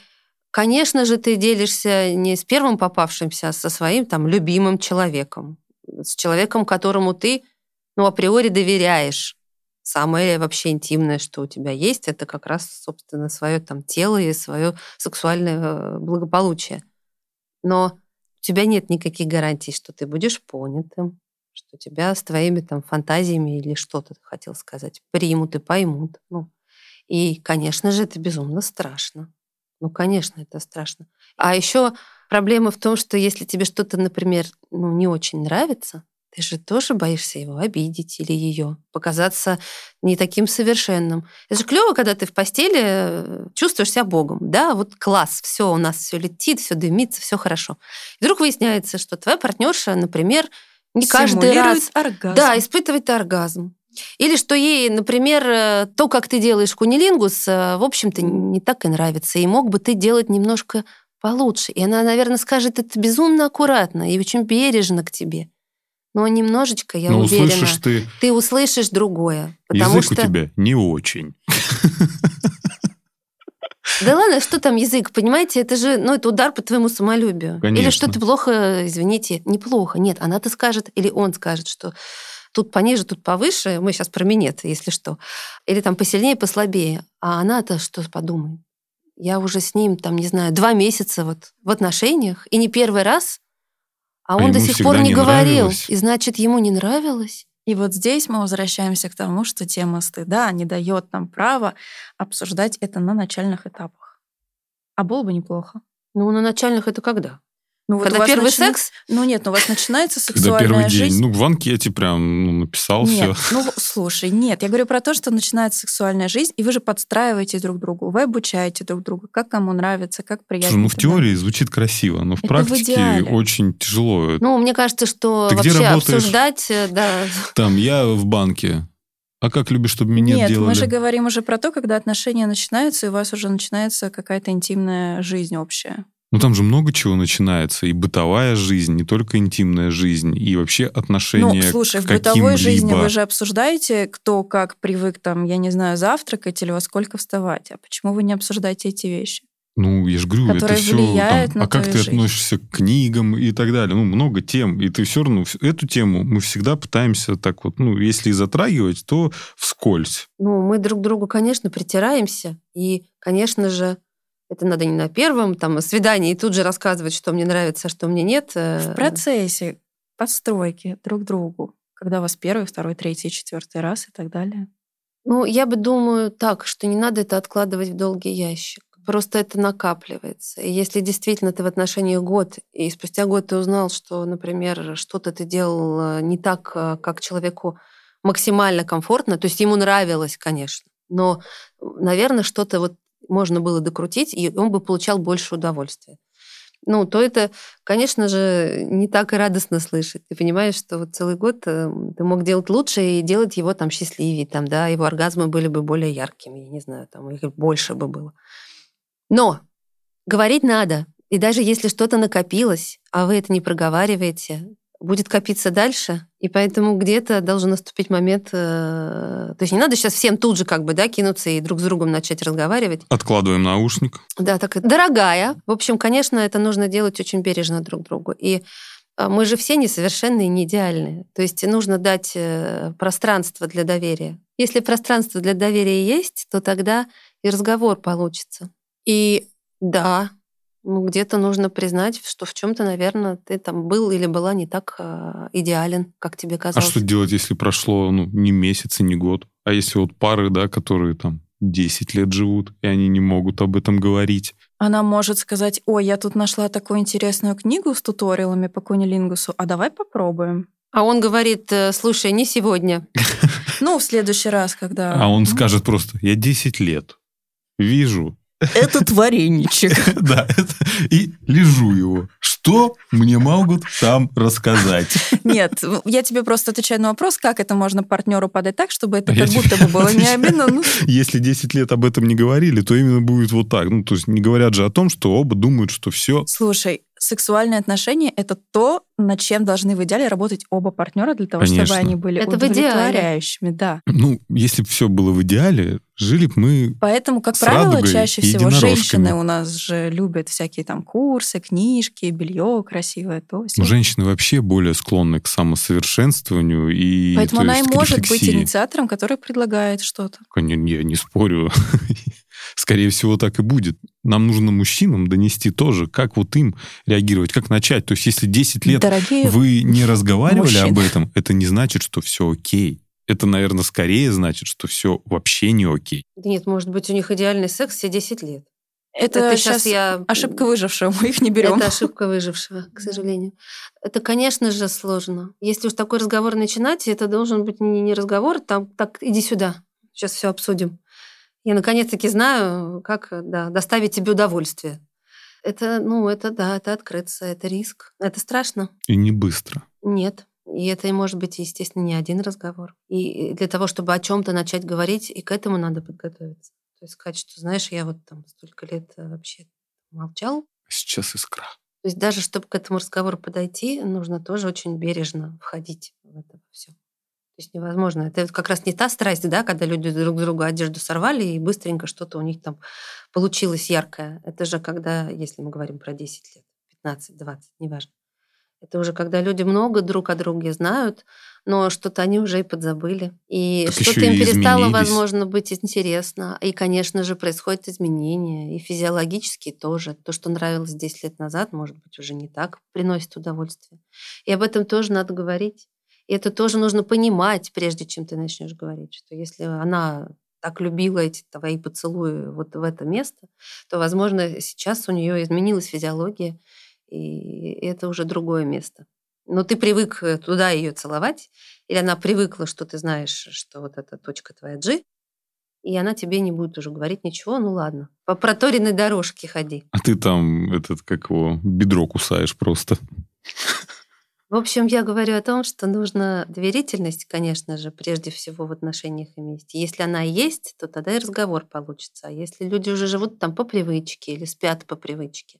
конечно же, ты делишься не с первым попавшимся, а со своим там любимым человеком. С человеком, которому ты, ну, априори доверяешь. Самое вообще интимное, что у тебя есть, это как раз, собственно, свое там тело и свое сексуальное э, благополучие. Но у тебя нет никаких гарантий, что ты будешь понятым, что тебя с твоими там фантазиями или что-то ты хотел сказать примут и поймут. Ну, и, конечно же, это безумно страшно. Ну, конечно, это страшно. А еще проблема в том, что если тебе что-то, например, ну, не очень нравится, ты же тоже боишься его обидеть или ее, показаться не таким совершенным. Это же клево, когда ты в постели э, чувствуешь себя Богом. Да, вот класс, все, у нас все летит, все дымится, все хорошо. И вдруг выясняется, что твоя партнерша, например, не каждый раз оргазм. да, испытывает оргазм. Или что ей, например, э, то, как ты делаешь кунилингус, э, в общем-то, не так и нравится. И мог бы ты делать немножко получше. И она, наверное, скажет это безумно аккуратно и очень бережно к тебе. Но немножечко, я Но уверена, услышишь ты, ты услышишь другое. Потому язык что... у тебя не очень. Да ладно, что там язык, понимаете? Это же, ну, это удар по твоему самолюбию. Или Конечно. что ты плохо, извините, неплохо. Нет, она-то скажет, или он скажет, что тут пониже, тут повыше. Мы сейчас про минет, если что. Или там посильнее, послабее. А она-то что подумает? Я уже с ним, там, не знаю, два месяца вот в отношениях, и не первый раз, а А он до сих пор не не говорил. нравилось. И значит, ему не нравилось. И вот здесь мы возвращаемся к тому, что тема стыда не дает нам права обсуждать это на начальных этапах. А было бы неплохо. Ну, на начальных это когда? Ну, вот у Когда вас первый начина- секс? Ну нет, ну у вас начинается Когда сексуальная первый жизнь. день. Ну, в анкете прям ну, написал Нет, все. ну слушай, нет, я говорю про то, что начинается сексуальная жизнь, и вы же подстраиваете друг другу, вы обучаете друг друга, как кому нравится, как приятно. Слушай, ну в теории звучит красиво, но в Это в практике идеале. очень тяжело. Ну, мне кажется, что Ты вообще обсуждать, э, да, Там я в банке. А как любишь, чтобы минет Нет, делали? мы же говорим уже про то, когда отношения начинаются, и у вас уже начинается какая-то интимная жизнь общая. Ну там же много чего начинается. И бытовая жизнь, не только интимная жизнь, и вообще отношения Ну, слушай, к в бытовой жизни вы же обсуждаете, кто как привык, там, я не знаю, завтракать или во сколько вставать. А почему вы не обсуждаете эти вещи? Ну, я же говорю, это все на А как ты жизнь. относишься к книгам и так далее? Ну, много тем. И ты все равно эту тему мы всегда пытаемся так вот, ну, если и затрагивать, то вскользь. Ну, мы друг к другу, конечно, притираемся. И, конечно же, это надо не на первом там, свидании и тут же рассказывать, что мне нравится, а что мне нет. В процессе подстройки друг другу, когда у вас первый, второй, третий, четвертый раз и так далее. Ну, я бы думаю так, что не надо это откладывать в долгий ящик. Просто это накапливается. И если действительно ты в отношениях год, и спустя год ты узнал, что, например, что-то ты делал э, не так, э, как человеку максимально комфортно, то есть ему нравилось, конечно, но, наверное, что-то вот можно было докрутить, и он бы получал больше удовольствия. Ну, то это, конечно же, не так и радостно слышать. Ты понимаешь, что вот целый год э, ты мог делать лучше и делать его там счастливее, там, да, его оргазмы были бы более яркими, я не знаю, там их больше бы было. Но говорить надо. И даже если что-то накопилось, а вы это не проговариваете, будет копиться дальше, и поэтому где-то должен наступить момент... э, То есть не надо сейчас всем тут же как бы, да, кинуться и друг с другом начать разговаривать. Откладываем наушник. Да, так дорогая. В общем, конечно, это нужно делать очень бережно друг другу. И а, мы же все несовершенные, не идеальные. То есть нужно дать э, пространство для доверия. Если пространство для доверия есть, то тогда и разговор получится. И да, Ну, где-то нужно признать, что в чем-то, наверное, ты там был или была не так э, идеален, как тебе казалось. А что делать, если прошло ну, не месяц и не год? А если вот пары, да, которые там 10 лет живут, и они не могут об этом говорить? Она может сказать, ой, я тут нашла такую интересную книгу с туториалами по кунилингусу, а давай попробуем. А он говорит, «Э, слушай, не сегодня. Ну, в следующий раз, когда... А он скажет просто, я 10 лет вижу, этот вареничек. Да, и лежу его. Что мне могут там рассказать? Нет, я тебе просто отвечаю на вопрос, как это можно партнеру подать так, чтобы это как будто бы было не обидно. Ну. Если 10 лет об этом не говорили, то именно будет вот так. Ну, то есть не говорят же о том, что оба думают, что все. Слушай, сексуальные отношения — это то, над чем должны в идеале работать оба партнера для того, Конечно. чтобы они были это удовлетворяющими. Да. Ну, если бы все было в идеале, жили бы мы Поэтому, как правило, чаще всего женщины у нас же любят всякие там курсы, книжки, белье красивое, то все. Женщины вообще более склонны к самосовершенствованию и Поэтому она и может быть инициатором, который предлагает что-то. Конечно, я не спорю. Скорее всего, так и будет. Нам нужно мужчинам донести тоже, как вот им реагировать, как начать. То есть, если 10 лет Дорогие вы не разговаривали мужчины. об этом, это не значит, что все окей. Это, наверное, скорее значит, что все вообще не окей. нет, может быть, у них идеальный секс все 10 лет. Это, это сейчас я... ошибка выжившего, мы их не берем. Это ошибка выжившего, к сожалению. Это, конечно же, сложно. Если уж такой разговор начинать, это должен быть не разговор, там так иди сюда, сейчас все обсудим. Я наконец-таки знаю, как да, доставить тебе удовольствие. Это, ну, это да, это открыться, это риск. Это страшно. И не быстро. Нет. И это может быть, естественно, не один разговор. И для того, чтобы о чем-то начать говорить, и к этому надо подготовиться. То есть сказать, что, знаешь, я вот там столько лет э, вообще молчал. Сейчас искра. То есть даже чтобы к этому разговору подойти, нужно тоже очень бережно входить в это все. То есть невозможно. Это как раз не та страсть, да, когда люди друг другу одежду сорвали и быстренько что-то у них там получилось яркое. Это же когда, если мы говорим про 10 лет, 15, 20, неважно. Это уже когда люди много друг о друге знают, но что-то они уже и подзабыли. И что-то им перестало, возможно, быть интересно. И, конечно же, происходят изменения. И физиологические тоже. То, что нравилось 10 лет назад, может быть, уже не так приносит удовольствие. И об этом тоже надо говорить. И это тоже нужно понимать, прежде чем ты начнешь говорить, что если она так любила эти твои поцелуи вот в это место, то, возможно, сейчас у нее изменилась физиология, и это уже другое место. Но ты привык э, туда ее целовать, или она привыкла, что ты знаешь, что вот эта точка твоя G, и она тебе не будет уже говорить ничего, ну ладно, по проторенной дорожке ходи. А ты там этот, как его, бедро кусаешь просто. В общем, я говорю о том, что нужна доверительность, конечно же, прежде всего в отношениях иметь. Если она есть, то тогда и разговор получится. А если люди уже живут там по привычке или спят по привычке,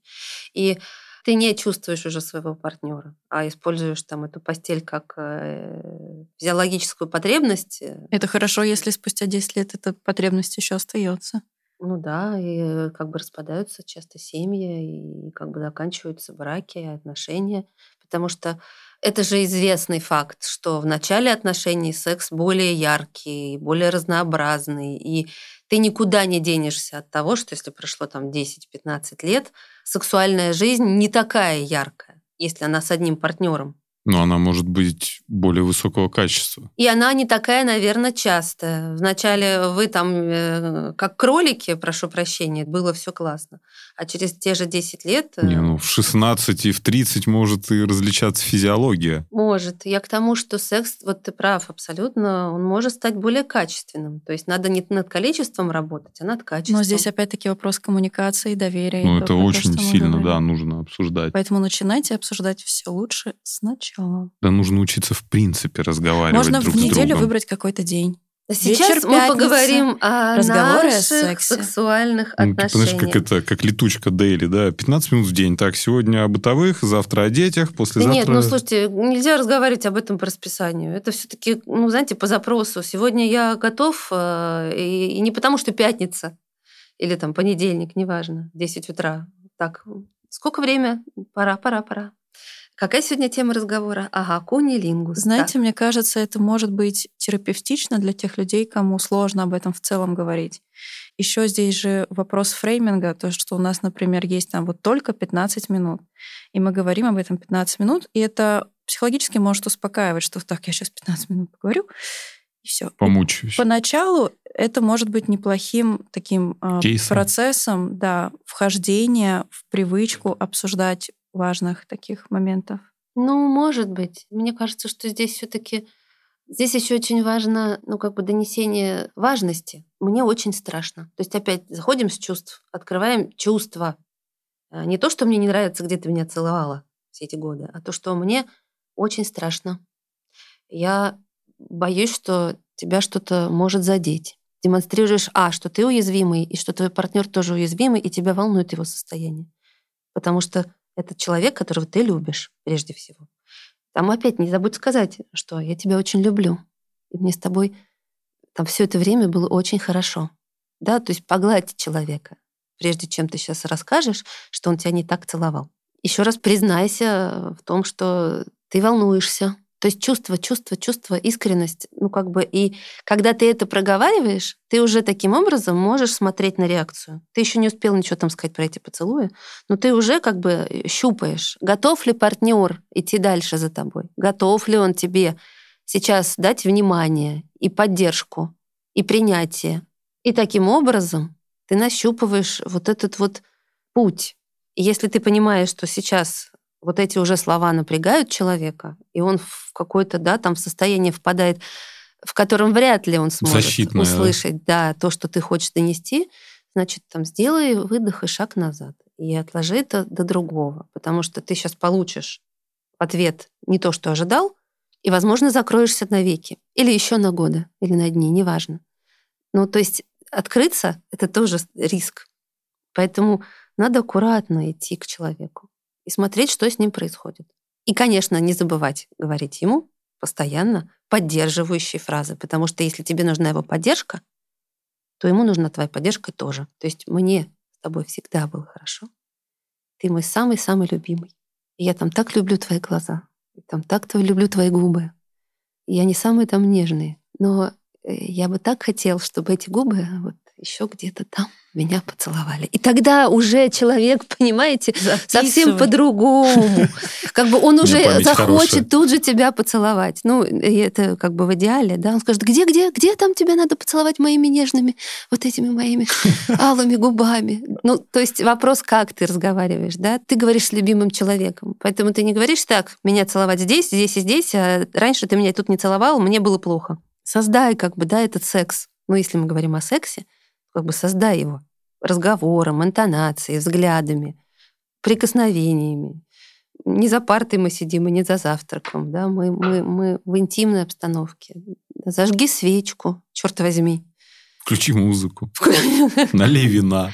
и ты не чувствуешь уже своего партнера, а используешь там эту постель как э, физиологическую потребность. Э, Это хорошо, если спустя 10 лет эта потребность еще остается. Ну да, и как бы распадаются часто семьи, и как бы заканчиваются браки, отношения потому что это же известный факт, что в начале отношений секс более яркий, более разнообразный, и ты никуда не денешься от того, что если прошло там 10-15 лет, сексуальная жизнь не такая яркая, если она с одним партнером. Но она может быть более высокого качества. И она не такая, наверное, частая. Вначале вы там, э, как кролики, прошу прощения, было все классно. А через те же 10 лет... Э, не, ну в 16 и в 30 может и различаться физиология. Может. Я к тому, что секс, вот ты прав абсолютно, он может стать более качественным. То есть надо не над количеством работать, а над качеством. Но здесь опять-таки вопрос коммуникации, доверия. Ну это очень то, сильно, да, нужно обсуждать. Поэтому начинайте обсуждать все лучше сначала сначала. Да нужно учиться в принципе разговаривать Можно друг в неделю выбрать какой-то день. Сейчас Вечер, мы пятница, поговорим о разговоры наших о сексе. сексуальных ну, отношениях. Ты знаешь, как это, как летучка Дейли, да? 15 минут в день. Так, сегодня о бытовых, завтра о детях, послезавтра... Да нет, ну слушайте, нельзя разговаривать об этом по расписанию. Это все таки ну, знаете, по запросу. Сегодня я готов, э, и, и не потому, что пятница или там понедельник, неважно, 10 утра. Так, сколько время? Пора, пора, пора. Какая сегодня тема разговора? Ага, кунилингус. Знаете, так. мне кажется, это может быть терапевтично для тех людей, кому сложно об этом в целом говорить. Еще здесь же вопрос фрейминга, то, что у нас, например, есть там вот только 15 минут, и мы говорим об этом 15 минут, и это психологически может успокаивать, что так, я сейчас 15 минут поговорю, и все. Помучаюсь. Поначалу это может быть неплохим таким э, процессом, да, вхождения в привычку обсуждать важных таких моментов. Ну, может быть. Мне кажется, что здесь все-таки здесь еще очень важно, ну, как бы донесение важности. Мне очень страшно. То есть опять заходим с чувств, открываем чувства. А, не то, что мне не нравится, где ты меня целовала все эти годы, а то, что мне очень страшно. Я боюсь, что тебя что-то может задеть. Демонстрируешь, а, что ты уязвимый, и что твой партнер тоже уязвимый, и тебя волнует его состояние. Потому что это человек, которого ты любишь прежде всего. Там опять не забудь сказать, что я тебя очень люблю. И мне с тобой там все это время было очень хорошо. Да, то есть погладить человека, прежде чем ты сейчас расскажешь, что он тебя не так целовал. Еще раз признайся в том, что ты волнуешься, то есть чувство, чувство, чувство, искренность. Ну, как бы, и когда ты это проговариваешь, ты уже таким образом можешь смотреть на реакцию. Ты еще не успел ничего там сказать про эти поцелуи, но ты уже как бы щупаешь, готов ли партнер идти дальше за тобой, готов ли он тебе сейчас дать внимание и поддержку, и принятие. И таким образом ты нащупываешь вот этот вот путь. Если ты понимаешь, что сейчас вот эти уже слова напрягают человека, и он в какое-то, да, там состояние впадает, в котором вряд ли он сможет Защитное, услышать, да? да, то, что ты хочешь донести, значит, там сделай выдох и шаг назад. И отложи это до другого, потому что ты сейчас получишь ответ не то, что ожидал, и, возможно, закроешься навеки. Или еще на годы, или на дни, неважно. Ну, то есть открыться — это тоже риск. Поэтому надо аккуратно идти к человеку и смотреть, что с ним происходит. И, конечно, не забывать говорить ему постоянно поддерживающие фразы, потому что если тебе нужна его поддержка, то ему нужна твоя поддержка тоже. То есть мне с тобой всегда было хорошо. Ты мой самый-самый любимый. И я там так люблю твои глаза. И там так люблю твои губы. И они самые там нежные. Но э, я бы так хотел, чтобы эти губы вот еще где-то там меня поцеловали. И тогда уже человек, понимаете, Записывай. совсем по-другому. Как бы он уже захочет тут же тебя поцеловать. Ну, это как бы в идеале, да. Он скажет, где, где, где там тебя надо поцеловать моими нежными, вот этими моими алыми губами. Ну, то есть вопрос, как ты разговариваешь, да. Ты говоришь с любимым человеком. Поэтому ты не говоришь так, меня целовать здесь, здесь и здесь, а раньше ты меня тут не целовал, мне было плохо. Создай как бы, да, этот секс. Ну, если мы говорим о сексе, как бы создай его разговором, интонацией, взглядами, прикосновениями. Не за партой мы сидим и не за завтраком, да, мы, мы, мы в интимной обстановке. Зажги свечку, черт возьми. Включи музыку. Налей вина.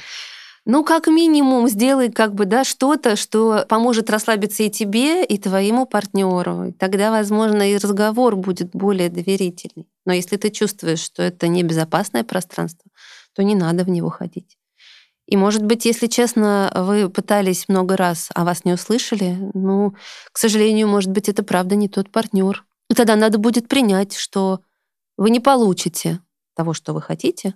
Ну, как минимум, сделай как бы, да, что-то, что поможет расслабиться и тебе, и твоему партнеру. Тогда, возможно, и разговор будет более доверительный. Но если ты чувствуешь, что это небезопасное пространство, то не надо в него ходить. И, может быть, если честно, вы пытались много раз, а вас не услышали, ну, к сожалению, может быть, это правда не тот партнер. И тогда надо будет принять, что вы не получите того, что вы хотите,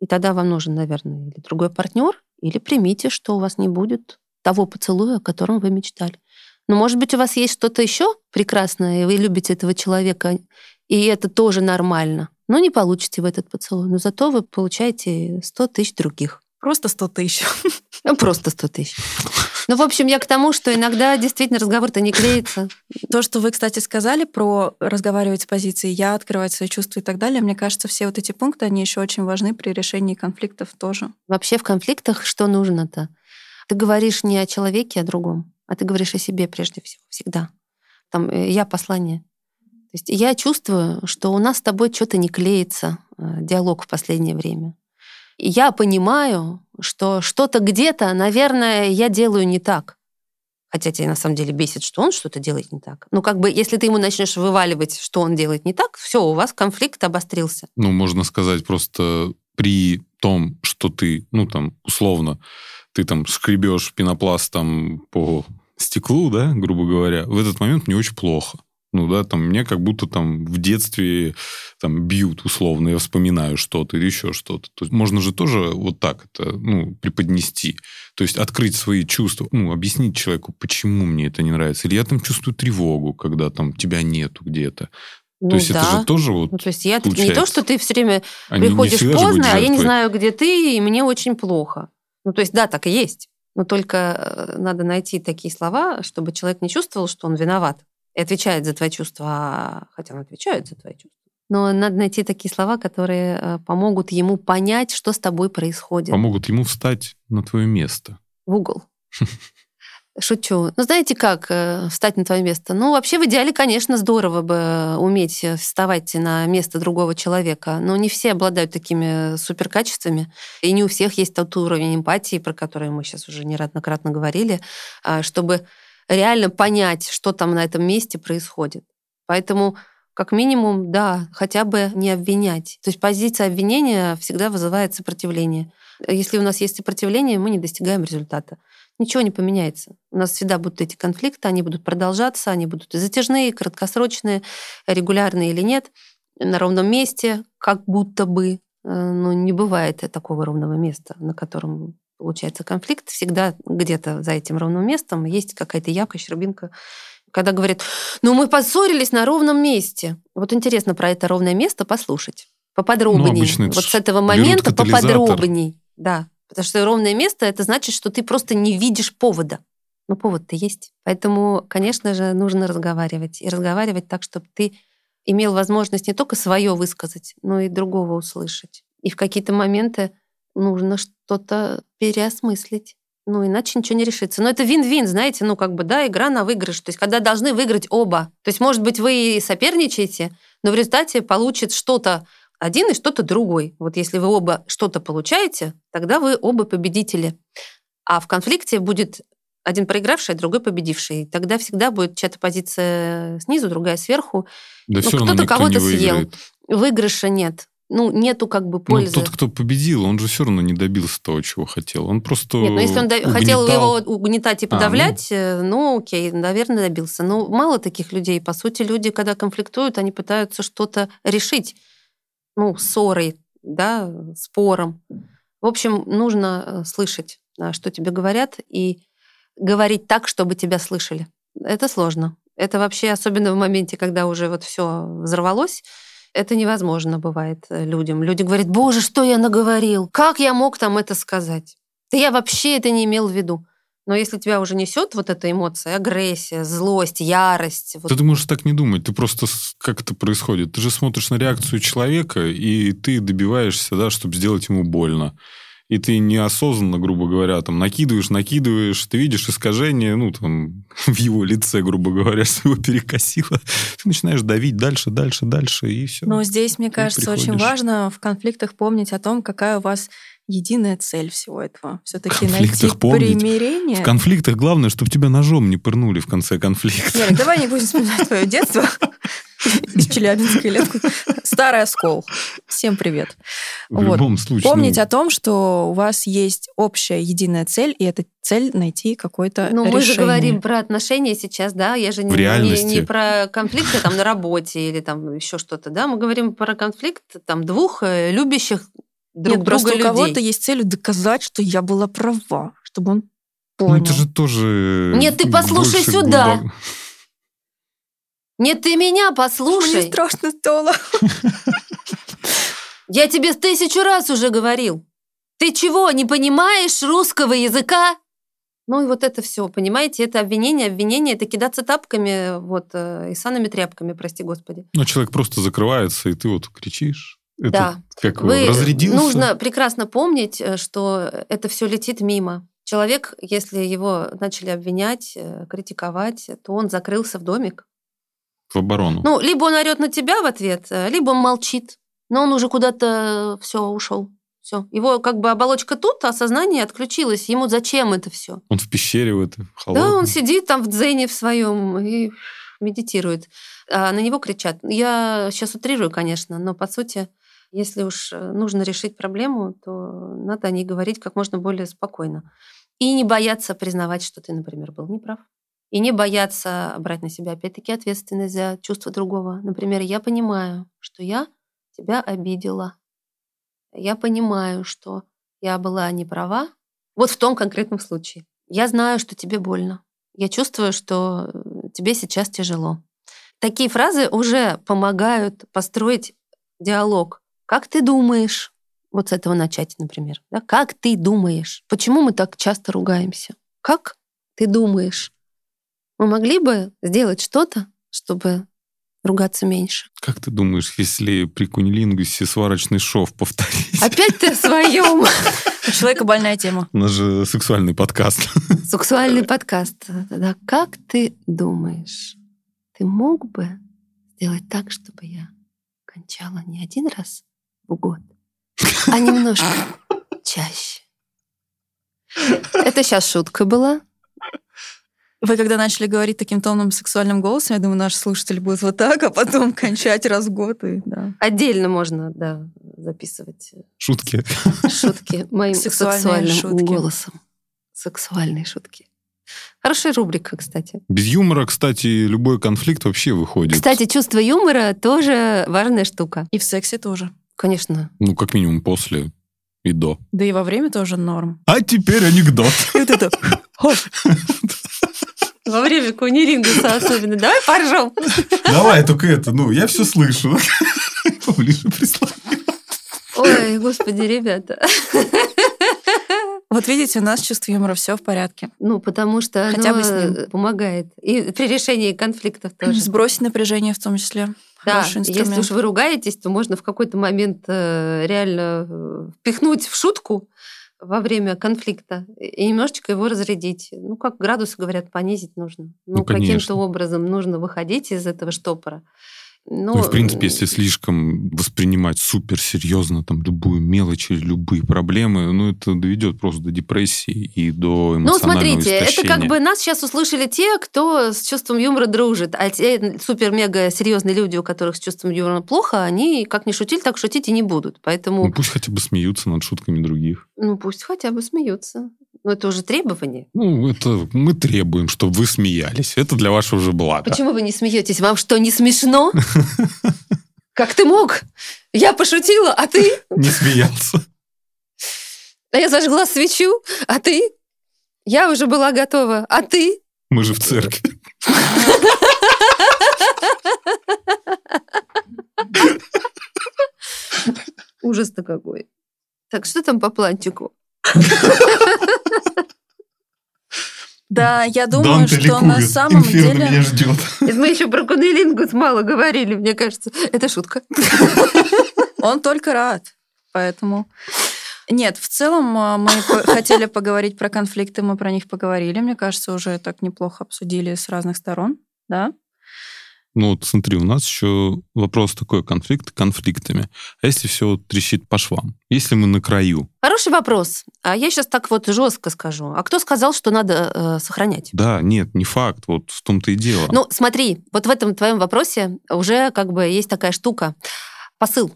и тогда вам нужен, наверное, или другой партнер, или примите, что у вас не будет того поцелуя, о котором вы мечтали. Но, может быть, у вас есть что-то еще прекрасное, и вы любите этого человека, и это тоже нормально но не получите в этот поцелуй. Но зато вы получаете 100 тысяч других. Просто 100 тысяч. Ну, просто 100 тысяч. Ну, в общем, я к тому, что иногда действительно разговор-то не клеится. То, что вы, кстати, сказали про разговаривать с позиции «я», открывать свои чувства и так далее, мне кажется, все вот эти пункты, они еще очень важны при решении конфликтов тоже. Вообще в конфликтах что нужно-то? Ты говоришь не о человеке, а о другом, а ты говоришь о себе прежде всего, всегда. Там э, «я» послание. То есть я чувствую, что у нас с тобой что-то не клеится, э, диалог в последнее время. И я понимаю, что что-то где-то, наверное, я делаю не так. Хотя тебя на самом деле бесит, что он что-то делает не так. Ну, как бы, если ты ему начнешь вываливать, что он делает не так, все, у вас конфликт обострился. Ну, можно сказать, просто при том, что ты, ну, там, условно, ты там скребешь пенопластом по стеклу, да, грубо говоря, в этот момент мне очень плохо. Ну да, там мне как будто там в детстве там бьют условно, я вспоминаю что-то или еще что-то. То есть можно же тоже вот так это, ну, преподнести. То есть открыть свои чувства, ну, объяснить человеку, почему мне это не нравится. Или я там чувствую тревогу, когда там тебя нету где-то. Ну, то есть да. это же тоже вот Ну, то есть я не то, получается. что ты все время Они приходишь поздно, а я не знаю, где ты, и мне очень плохо. Ну, то есть, да, так и есть. Но только э, надо найти такие слова, чтобы человек не чувствовал, что он виноват и отвечает за твои чувства, а- хотя он отвечает за твои чувства. Но надо найти такие слова, которые э, помогут ему понять, что с тобой происходит. Помогут ему встать на твое место. В угол. Шучу. Ну, знаете как э, встать на твое место? Ну, вообще, в идеале, конечно, здорово бы уметь вставать на место другого человека, но не все обладают такими суперкачествами, и не у всех есть тот уровень эмпатии, про который мы сейчас уже неоднократно говорили, а, чтобы реально понять, что там на этом месте происходит. Поэтому как минимум, да, хотя бы не обвинять. То есть позиция обвинения всегда вызывает сопротивление. Если у нас есть сопротивление, мы не достигаем результата ничего не поменяется. У нас всегда будут эти конфликты, они будут продолжаться, они будут и затяжные, и краткосрочные, регулярные или нет, на ровном месте, как будто бы. Э, Но не бывает такого ровного места, на котором получается конфликт. Всегда где-то за этим ровным местом есть какая-то явка, щербинка. Когда говорят, ну мы поссорились на ровном месте. Вот интересно про это ровное место послушать. Поподробнее. Ну, вот с этого момента поподробней. Да. Потому что ровное место это значит, что ты просто не видишь повода. Но повод-то есть. Поэтому, конечно же, нужно разговаривать. И разговаривать так, чтобы ты имел возможность не только свое высказать, но и другого услышать. И в какие-то моменты нужно что-то переосмыслить. Ну, иначе ничего не решится. Но это вин-вин, знаете, ну, как бы, да, игра на выигрыш. То есть, когда должны выиграть оба. То есть, может быть, вы и соперничаете, но в результате получит что-то один и что-то другой. Вот если вы оба что-то получаете, тогда вы оба победители. А в конфликте будет один проигравший, а другой победивший. Тогда всегда будет чья-то позиция снизу, другая сверху. Да Ну, все кто-то кого-то съел. Выигрыша нет. Ну, нету как бы Ну, пользы. тот, кто победил, он же все равно не добился того, чего хотел. Он просто Нет, ну если он до- хотел угнетал. его угнетать и А, ну. подавлять, э, ну окей, наверное, добился. Но мало таких людей. По сути, люди, когда конфликтуют, они пытаются что-то решить. Ну, ссорой, да, спором. В общем, нужно э, слышать, да, что тебе говорят, и говорить так, чтобы тебя слышали. Это сложно. Это вообще, особенно в моменте, когда уже вот все взорвалось, это невозможно бывает э, людям. Люди говорят, боже, что я наговорил? Как я мог там это сказать? Да я вообще это не имел в виду. Но если тебя уже несет вот эта эмоция, агрессия, злость, ярость, вот ты можешь так не думать, ты просто как это происходит. Ты же смотришь на реакцию человека, и ты добиваешься, да, чтобы сделать ему больно. И ты неосознанно, грубо говоря, там накидываешь, накидываешь, ты видишь искажение, ну, там, в его лице, грубо говоря, что его перекосило. Ты начинаешь давить дальше, дальше, дальше, и все. Но здесь, мне кажется, очень приходишь. важно в конфликтах помнить о том, какая у вас единая цель всего этого. Все-таки найти помнить. примирение. В конфликтах главное, чтобы тебя ножом не пырнули в конце конфликта. Ярик, давай не будем вспоминать твое детство из Челябинска или. Старый оскол. Всем привет. В Вот. любом случае. Помнить ну, о том, что у вас есть общая единая цель, и эта цель найти какое-то Ну, мы же говорим про отношения сейчас, да, я же не, не- не про конфликты там на работе или там еще что-то, да, мы говорим про конфликт там двух э, любящих друг Нет, просто друга у кого-то людей. есть цель доказать, что я была права, чтобы он ну, понял. это же тоже... Нет, ты послушай сюда. глубоко- Нет, ты меня Мне послушай. страшно стало. Я тебе тысячу раз уже говорил. Ты чего, не понимаешь русского языка? Ну и вот это все, понимаете, это обвинение, обвинение, это кидаться тапками, вот, э, и санными тряпками, прости господи. Ну, человек просто закрывается, и ты вот кричишь. Это Да. как Вы разрядился. нужно прекрасно помнить, э, что это все летит мимо. Человек, если его начали обвинять, э, критиковать, то он закрылся в домик. В оборону. Ну, либо он орет на тебя в ответ, э, либо он молчит. Но он уже куда-то все ушел. Все. Его как бы оболочка тут, а сознание отключилось. Ему зачем это все? Он в пещере в этой, Да, он сидит там в дзене в своем и медитирует. А на него кричат. Я сейчас утрирую, конечно, но по сути, если уж э, нужно решить проблему, то надо о ней говорить как можно более спокойно. И не бояться признавать, что ты, например, был неправ. И не бояться брать на себя, опять-таки, ответственность за чувство другого. Например, я понимаю, что я тебя обидела. Я понимаю, что я была не права. Вот в том конкретном случае. Я знаю, что тебе больно. Я чувствую, что тебе сейчас тяжело. Такие фразы уже помогают построить диалог. Как ты думаешь? Вот с этого начать, например. Да? Как ты думаешь? Почему мы так часто ругаемся? Как ты думаешь? Мы могли бы сделать что-то, чтобы ругаться меньше. Как ты думаешь, если при кунилингусе сварочный шов повторить? Опять ты в своем. У человека больная тема. У нас же сексуальный подкаст. Сексуальный подкаст. Да, как ты думаешь, ты мог бы сделать так, чтобы я кончала не один раз в год, а немножко чаще? Это сейчас шутка была. Вы когда начали говорить таким тонным сексуальным голосом, я думаю, наши слушатели будут вот так, а потом кончать раз в год. И, да. Отдельно можно, да, записывать Шутки. шутки моим Сексуальные сексуальным шутки. голосом. Сексуальные шутки. Хорошая рубрика, кстати. Без юмора, кстати, любой конфликт вообще выходит. Кстати, чувство юмора тоже важная штука. И в сексе тоже. Конечно. Ну, как минимум после и до. Да и во время тоже норм. А теперь анекдот. И вот это... Во время кунилингуса особенно. Давай поржем. Давай, только это, ну, я все слышу. Поближе прислать. Ой, господи, ребята. Вот видите, у нас чувство юмора все в порядке. Ну, потому что Хотя оно бы с ним. помогает. И при решении конфликтов тоже. Сбросить напряжение в том числе. Да, если уж вы ругаетесь, то можно в какой-то момент э, реально э, впихнуть в шутку во время конфликта и немножечко его разрядить. Ну, как градусы, говорят, понизить нужно. Ну, Ну, каким-то образом нужно выходить из этого штопора. Ну, Ну, в принципе, если слишком воспринимать супер серьезно там любую мелочь или любые проблемы, ну, это доведет просто до депрессии и до Ну, эмоционального смотрите, это как истощения. бы нас сейчас услышали те, кто с чувством юмора дружит, а те супер-мега серьезные люди, у которых с чувством юмора плохо, они как не шутили, так шутить и не будут. Поэтому, Ну, пусть хотя бы смеются над шутками других. ну, пусть хотя бы смеются. Но это уже требование. Ну, это мы требуем, чтобы вы смеялись. Это для вашего же блага. Почему вы не смеетесь? Вам что, не смешно? Как ты мог? Я пошутила, а ты? Не смеялся. А я зажгла свечу, а ты? Я уже была готова, а ты? Мы же в церкви. Ужас-то какой. Так, что там по планчику? Да, я думаю, что на самом деле... ждет. Это мы еще про кунилингус мало говорили, мне кажется. Это шутка. Он только рад. Поэтому... Нет, в целом а, мы хотели поговорить про конфликты, мы про них поговорили. Мне кажется, уже так неплохо обсудили с разных сторон. Да? Ну, вот смотри, у нас еще вопрос такой, конфликт конфликтами. А если все трещит по швам? Если мы на краю? Хороший вопрос. А я сейчас так вот жестко скажу. А кто сказал, что надо э, сохранять? Да, нет, не факт. Вот в том-то и дело. Ну, смотри, вот в этом твоем вопросе уже как бы есть такая штука. Посыл.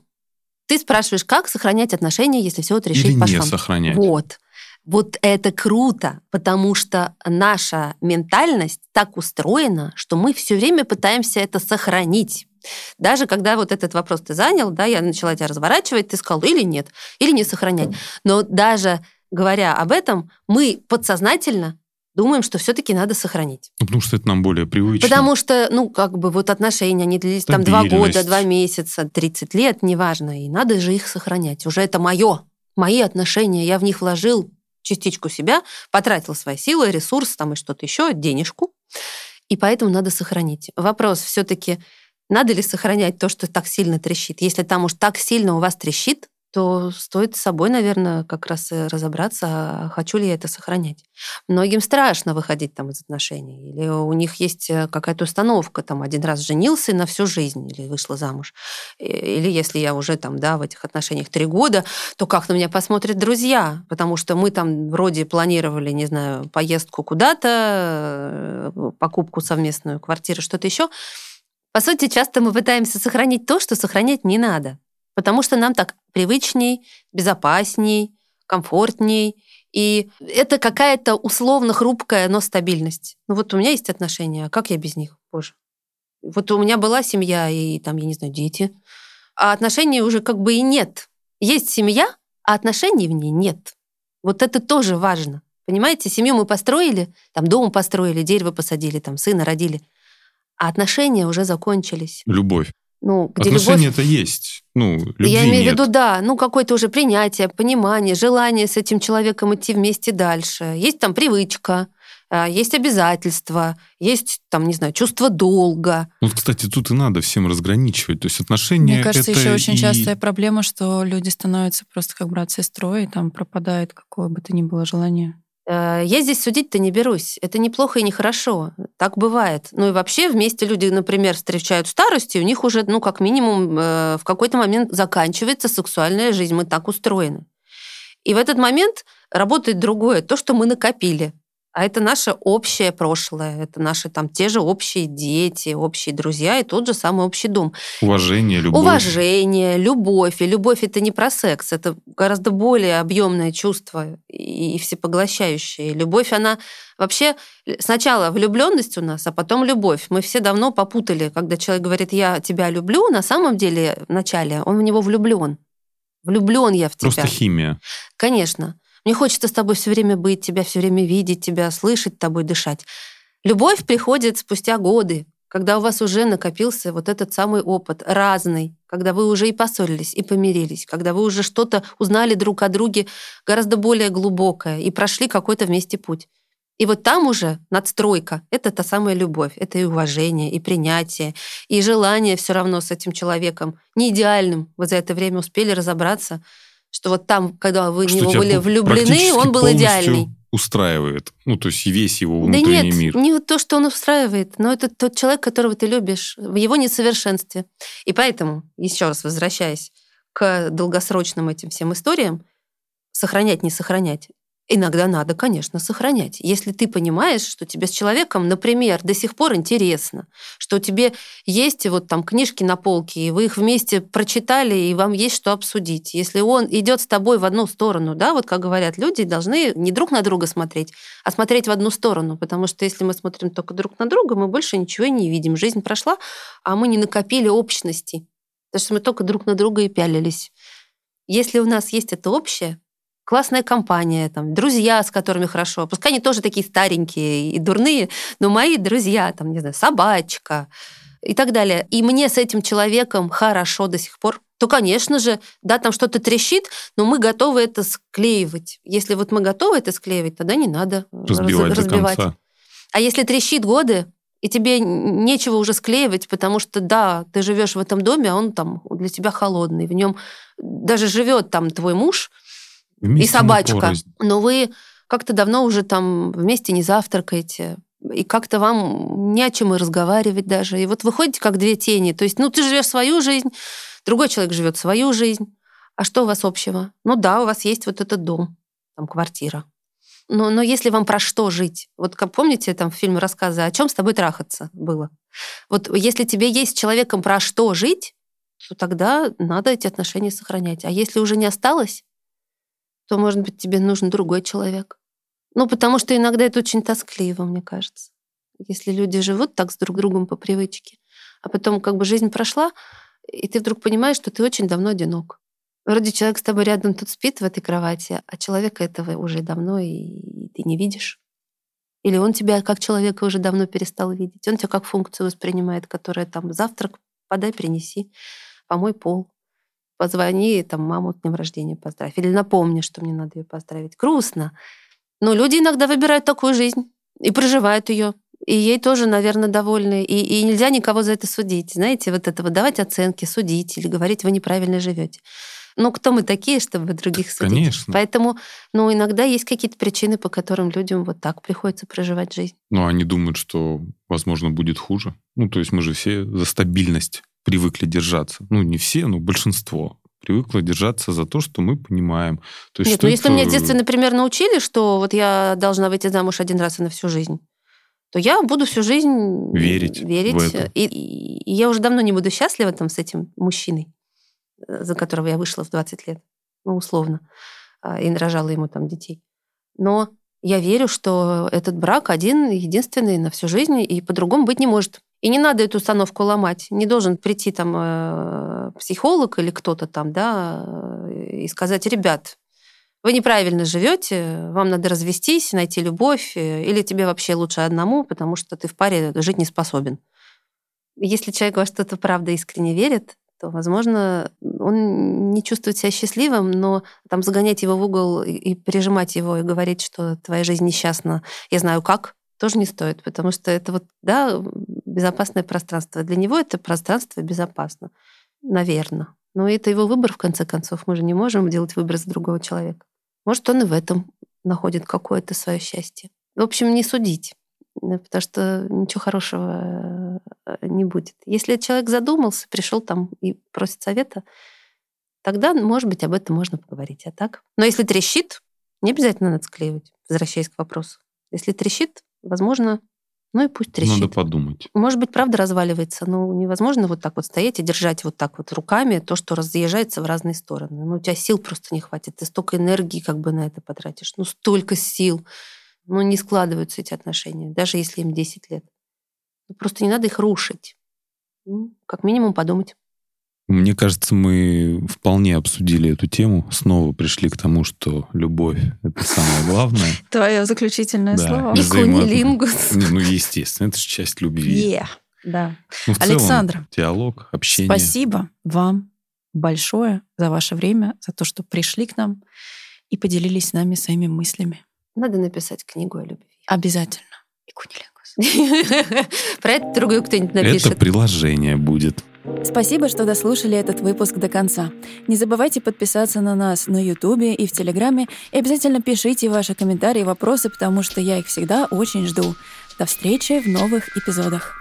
Ты спрашиваешь, как сохранять отношения, если все вот решить Или по не швам? сохранять. Вот. Вот это круто, потому что наша ментальность так устроена, что мы все время пытаемся это сохранить. Даже когда вот этот вопрос ты занял, да, я начала тебя разворачивать, ты сказал или нет, или не сохранять. Но даже говоря об этом, мы подсознательно думаем, что все-таки надо сохранить. Ну, потому что это нам более привычно. Потому что, ну, как бы вот отношения, они длились там два года, два месяца, 30 лет, неважно, и надо же их сохранять. Уже это мое, мои отношения, я в них вложил частичку себя, потратил свои силы, ресурс там и что-то еще, денежку, и поэтому надо сохранить. Вопрос все-таки, надо ли сохранять то, что так сильно трещит? Если там уж так сильно у вас трещит, то стоит с собой, наверное, как раз и разобраться, хочу ли я это сохранять. Многим страшно выходить там из отношений, или у них есть э, какая-то установка, там один раз женился на всю жизнь, или вышла замуж, или если я уже там, да, в этих отношениях три года, то как на меня посмотрят друзья, потому что мы там вроде планировали, не знаю, поездку куда-то, э, покупку совместную квартиры, что-то еще. По сути, часто мы пытаемся сохранить то, что сохранять не надо, потому что нам так привычней, безопасней, комфортней, и это какая-то условно хрупкая, но стабильность. Ну вот у меня есть отношения, а как я без них, боже? Вот у меня была семья и там, я не знаю, дети, а отношений уже как бы и нет. Есть семья, а отношений в ней нет. Вот это тоже важно. Понимаете, семью мы построили, там дом построили, дерево посадили, там сына родили, а отношения уже закончились. Любовь. Ну, где Отношения любовь... это есть. Ну, любви Я имею нет. в виду, да, ну какое-то уже принятие, понимание, желание с этим человеком идти вместе дальше. Есть там привычка, а, есть обязательства, есть там, не знаю, чувство долга. Ну, вот, кстати, тут и надо всем разграничивать. То есть отношения Мне кажется, это еще очень и- частая проблема, что люди становятся просто как брат с сестрой, и там пропадает какое бы то ни было желание. Э, Я здесь судить-то не берусь. Это неплохо и нехорошо. Так бывает. Ну и вообще вместе люди, например, встречают старость, и у них уже, ну, как минимум, э, в какой-то момент заканчивается сексуальная жизнь. Мы так устроены. И в этот момент работает другое, то, что мы накопили. А это наше общее прошлое, это наши там те же общие дети, общие друзья и тот же самый общий дом. уважение, любовь. Уважение, любовь. И любовь это не про секс, это гораздо более объемное чувство и всепоглощающее. И любовь, она вообще сначала влюбленность у нас, а потом любовь. Мы все давно попутали, когда человек говорит, я тебя люблю, на самом деле вначале он в него влюблен. Влюблен я в тебя. Просто химия. Конечно. Мне хочется с тобой все время быть, тебя все время видеть, тебя слышать, тобой дышать. Любовь приходит спустя годы, когда у вас уже накопился вот этот самый опыт, разный, когда вы уже и поссорились, и помирились, когда вы уже что-то узнали друг о друге гораздо более глубокое и прошли какой-то вместе путь. И вот там уже надстройка — это та самая любовь, это и уважение, и принятие, и желание все равно с этим человеком, не идеальным. Вы за это время успели разобраться, что вот там, когда вы в Что него были влюблены, он был идеальный. устраивает. Ну, то есть весь его Да внутренний нет, мир. не то, что он устраивает, но это тот человек, которого ты любишь, в его несовершенстве. И поэтому, еще раз возвращаясь к долгосрочным этим всем историям, сохранять, не сохранять. Иногда надо, конечно, сохранять. Если ты понимаешь, что тебе с человеком, например, до сих пор интересно, что тебе есть вот там книжки на полке, и вы их вместе прочитали, и вам есть что обсудить. Если он идет с тобой в одну сторону, да, вот как говорят люди, должны не друг на друга смотреть, а смотреть в одну сторону, потому что если мы смотрим только друг на друга, мы больше ничего не видим. Жизнь прошла, а мы не накопили общности, потому что мы только друг на друга и пялились. Если у нас есть это общее, классная компания, там, друзья, с которыми хорошо. Пускай они тоже такие старенькие и дурные, но мои друзья, там, не знаю, собачка и так далее. И мне с этим человеком хорошо до сих пор, то, конечно же, да, там что-то трещит, но мы готовы это склеивать. Если вот мы готовы это склеивать, тогда не надо раз- Разбивать до разбивать. конца. А если трещит годы, и тебе нечего уже склеивать, потому что, да, ты живешь в этом доме, а он там для тебя холодный. В нем даже живет там твой муж, Вместе на собачка. Но вы как-то давно уже там вместе не завтракаете, и как-то вам не о чем и разговаривать даже. И вот вы ходите как две тени. То есть, ну, ты живешь свою жизнь, другой человек живет свою жизнь. А что у вас общего? Ну да, у вас есть вот этот дом, там квартира. Но, но если вам про что жить? Вот как помните там в фильме рассказы, о чем с тобой трахаться было? Вот если тебе есть с человеком про что жить, то тогда надо эти отношения сохранять. А если уже не осталось, то, может быть, тебе нужен другой человек. Ну, потому что иногда это очень тоскливо, мне кажется. Если люди живут так с друг другом по привычке, а потом как бы жизнь прошла, и ты вдруг понимаешь, что ты очень давно одинок. Вроде человек с тобой рядом тут спит в этой кровати, а человека этого уже давно и ты не видишь. Или он тебя как человека уже давно перестал видеть. Он тебя как функцию воспринимает, которая там завтрак подай, принеси, помой пол, позвони, там, маму с днем рождения поздравь. Или напомни, что мне надо ее поздравить. Грустно. Но люди иногда выбирают такую жизнь и проживают ее. И ей тоже, наверное, довольны. И, и нельзя никого за это судить. Знаете, вот это вот давать оценки, судить или говорить, вы неправильно живете. Ну, кто мы такие, чтобы других судить? Конечно. Поэтому, ну, иногда есть какие-то причины, по которым людям вот так приходится проживать жизнь. Ну, они думают, что, возможно, будет хуже. Ну, то есть мы же все за стабильность привыкли держаться. Ну, не все, но большинство привыкло держаться за то, что мы понимаем. То есть, Нет, что ну если это- меня в детстве, например, научили, что вот я должна выйти замуж один раз и на всю жизнь, то я буду всю жизнь Верить верить. в это. И, и- я уже давно не буду счастлива там с этим мужчиной, э, за которого я вышла в 20 лет, ну, условно. а, и рожала ему там детей. Но я верю, что этот брак один, единственный на всю жизнь, и по-другому быть не может. И не надо эту установку ломать. Не должен прийти там э, психолог или кто-то там, да, и сказать, ребят, вы неправильно живете, вам надо развестись, найти любовь, э, или тебе вообще лучше одному, потому что ты в паре жить не способен. Если человек во что-то правда искренне верит, то, возможно, он не чувствует себя счастливым, но там загонять его в угол и прижимать его и говорить, что твоя жизнь несчастна, я знаю как, тоже не стоит, потому что это вот, да, безопасное пространство. Для него это пространство безопасно, наверное. Но это его выбор, в конце концов. Мы же не можем делать выбор за другого человека. Может, он и в этом находит какое-то свое счастье. В общем, не судить, потому что ничего хорошего э, не будет. Если человек задумался, пришел там и просит совета, тогда, может быть, об этом можно поговорить. А так? Но если трещит, не обязательно надо склеивать, возвращаясь к вопросу. Если трещит, возможно, ну и пусть трещит. Надо подумать. Может быть, правда разваливается, но невозможно вот так вот стоять и держать вот так вот руками то, что разъезжается в разные стороны. Ну, у тебя сил просто не хватит. Ты столько энергии как бы на это потратишь. Ну, столько сил. Ну, не складываются эти отношения, даже если им 10 лет. Ну, просто не надо их рушить. Ну, как минимум подумать. Мне кажется, мы вполне обсудили эту тему, снова пришли к тому, что любовь — это самое главное. Твое заключительное Да. слово. Кунилингус. Не, Ну, естественно, это же часть любви. Yeah. Да. Ну, в целом, Александра, диалог, общение. Спасибо вам большое за ваше время, за то, что пришли к нам и поделились с нами своими мыслями. Надо написать книгу о любви. Обязательно. И кунилингус. Про это другую кто-нибудь Это напишет. приложение будет. Спасибо, что дослушали этот выпуск до конца. Не забывайте подписаться на нас на Ютубе и в Телеграме, и обязательно пишите ваши комментарии и вопросы, потому что я их всегда очень жду. До встречи в новых эпизодах.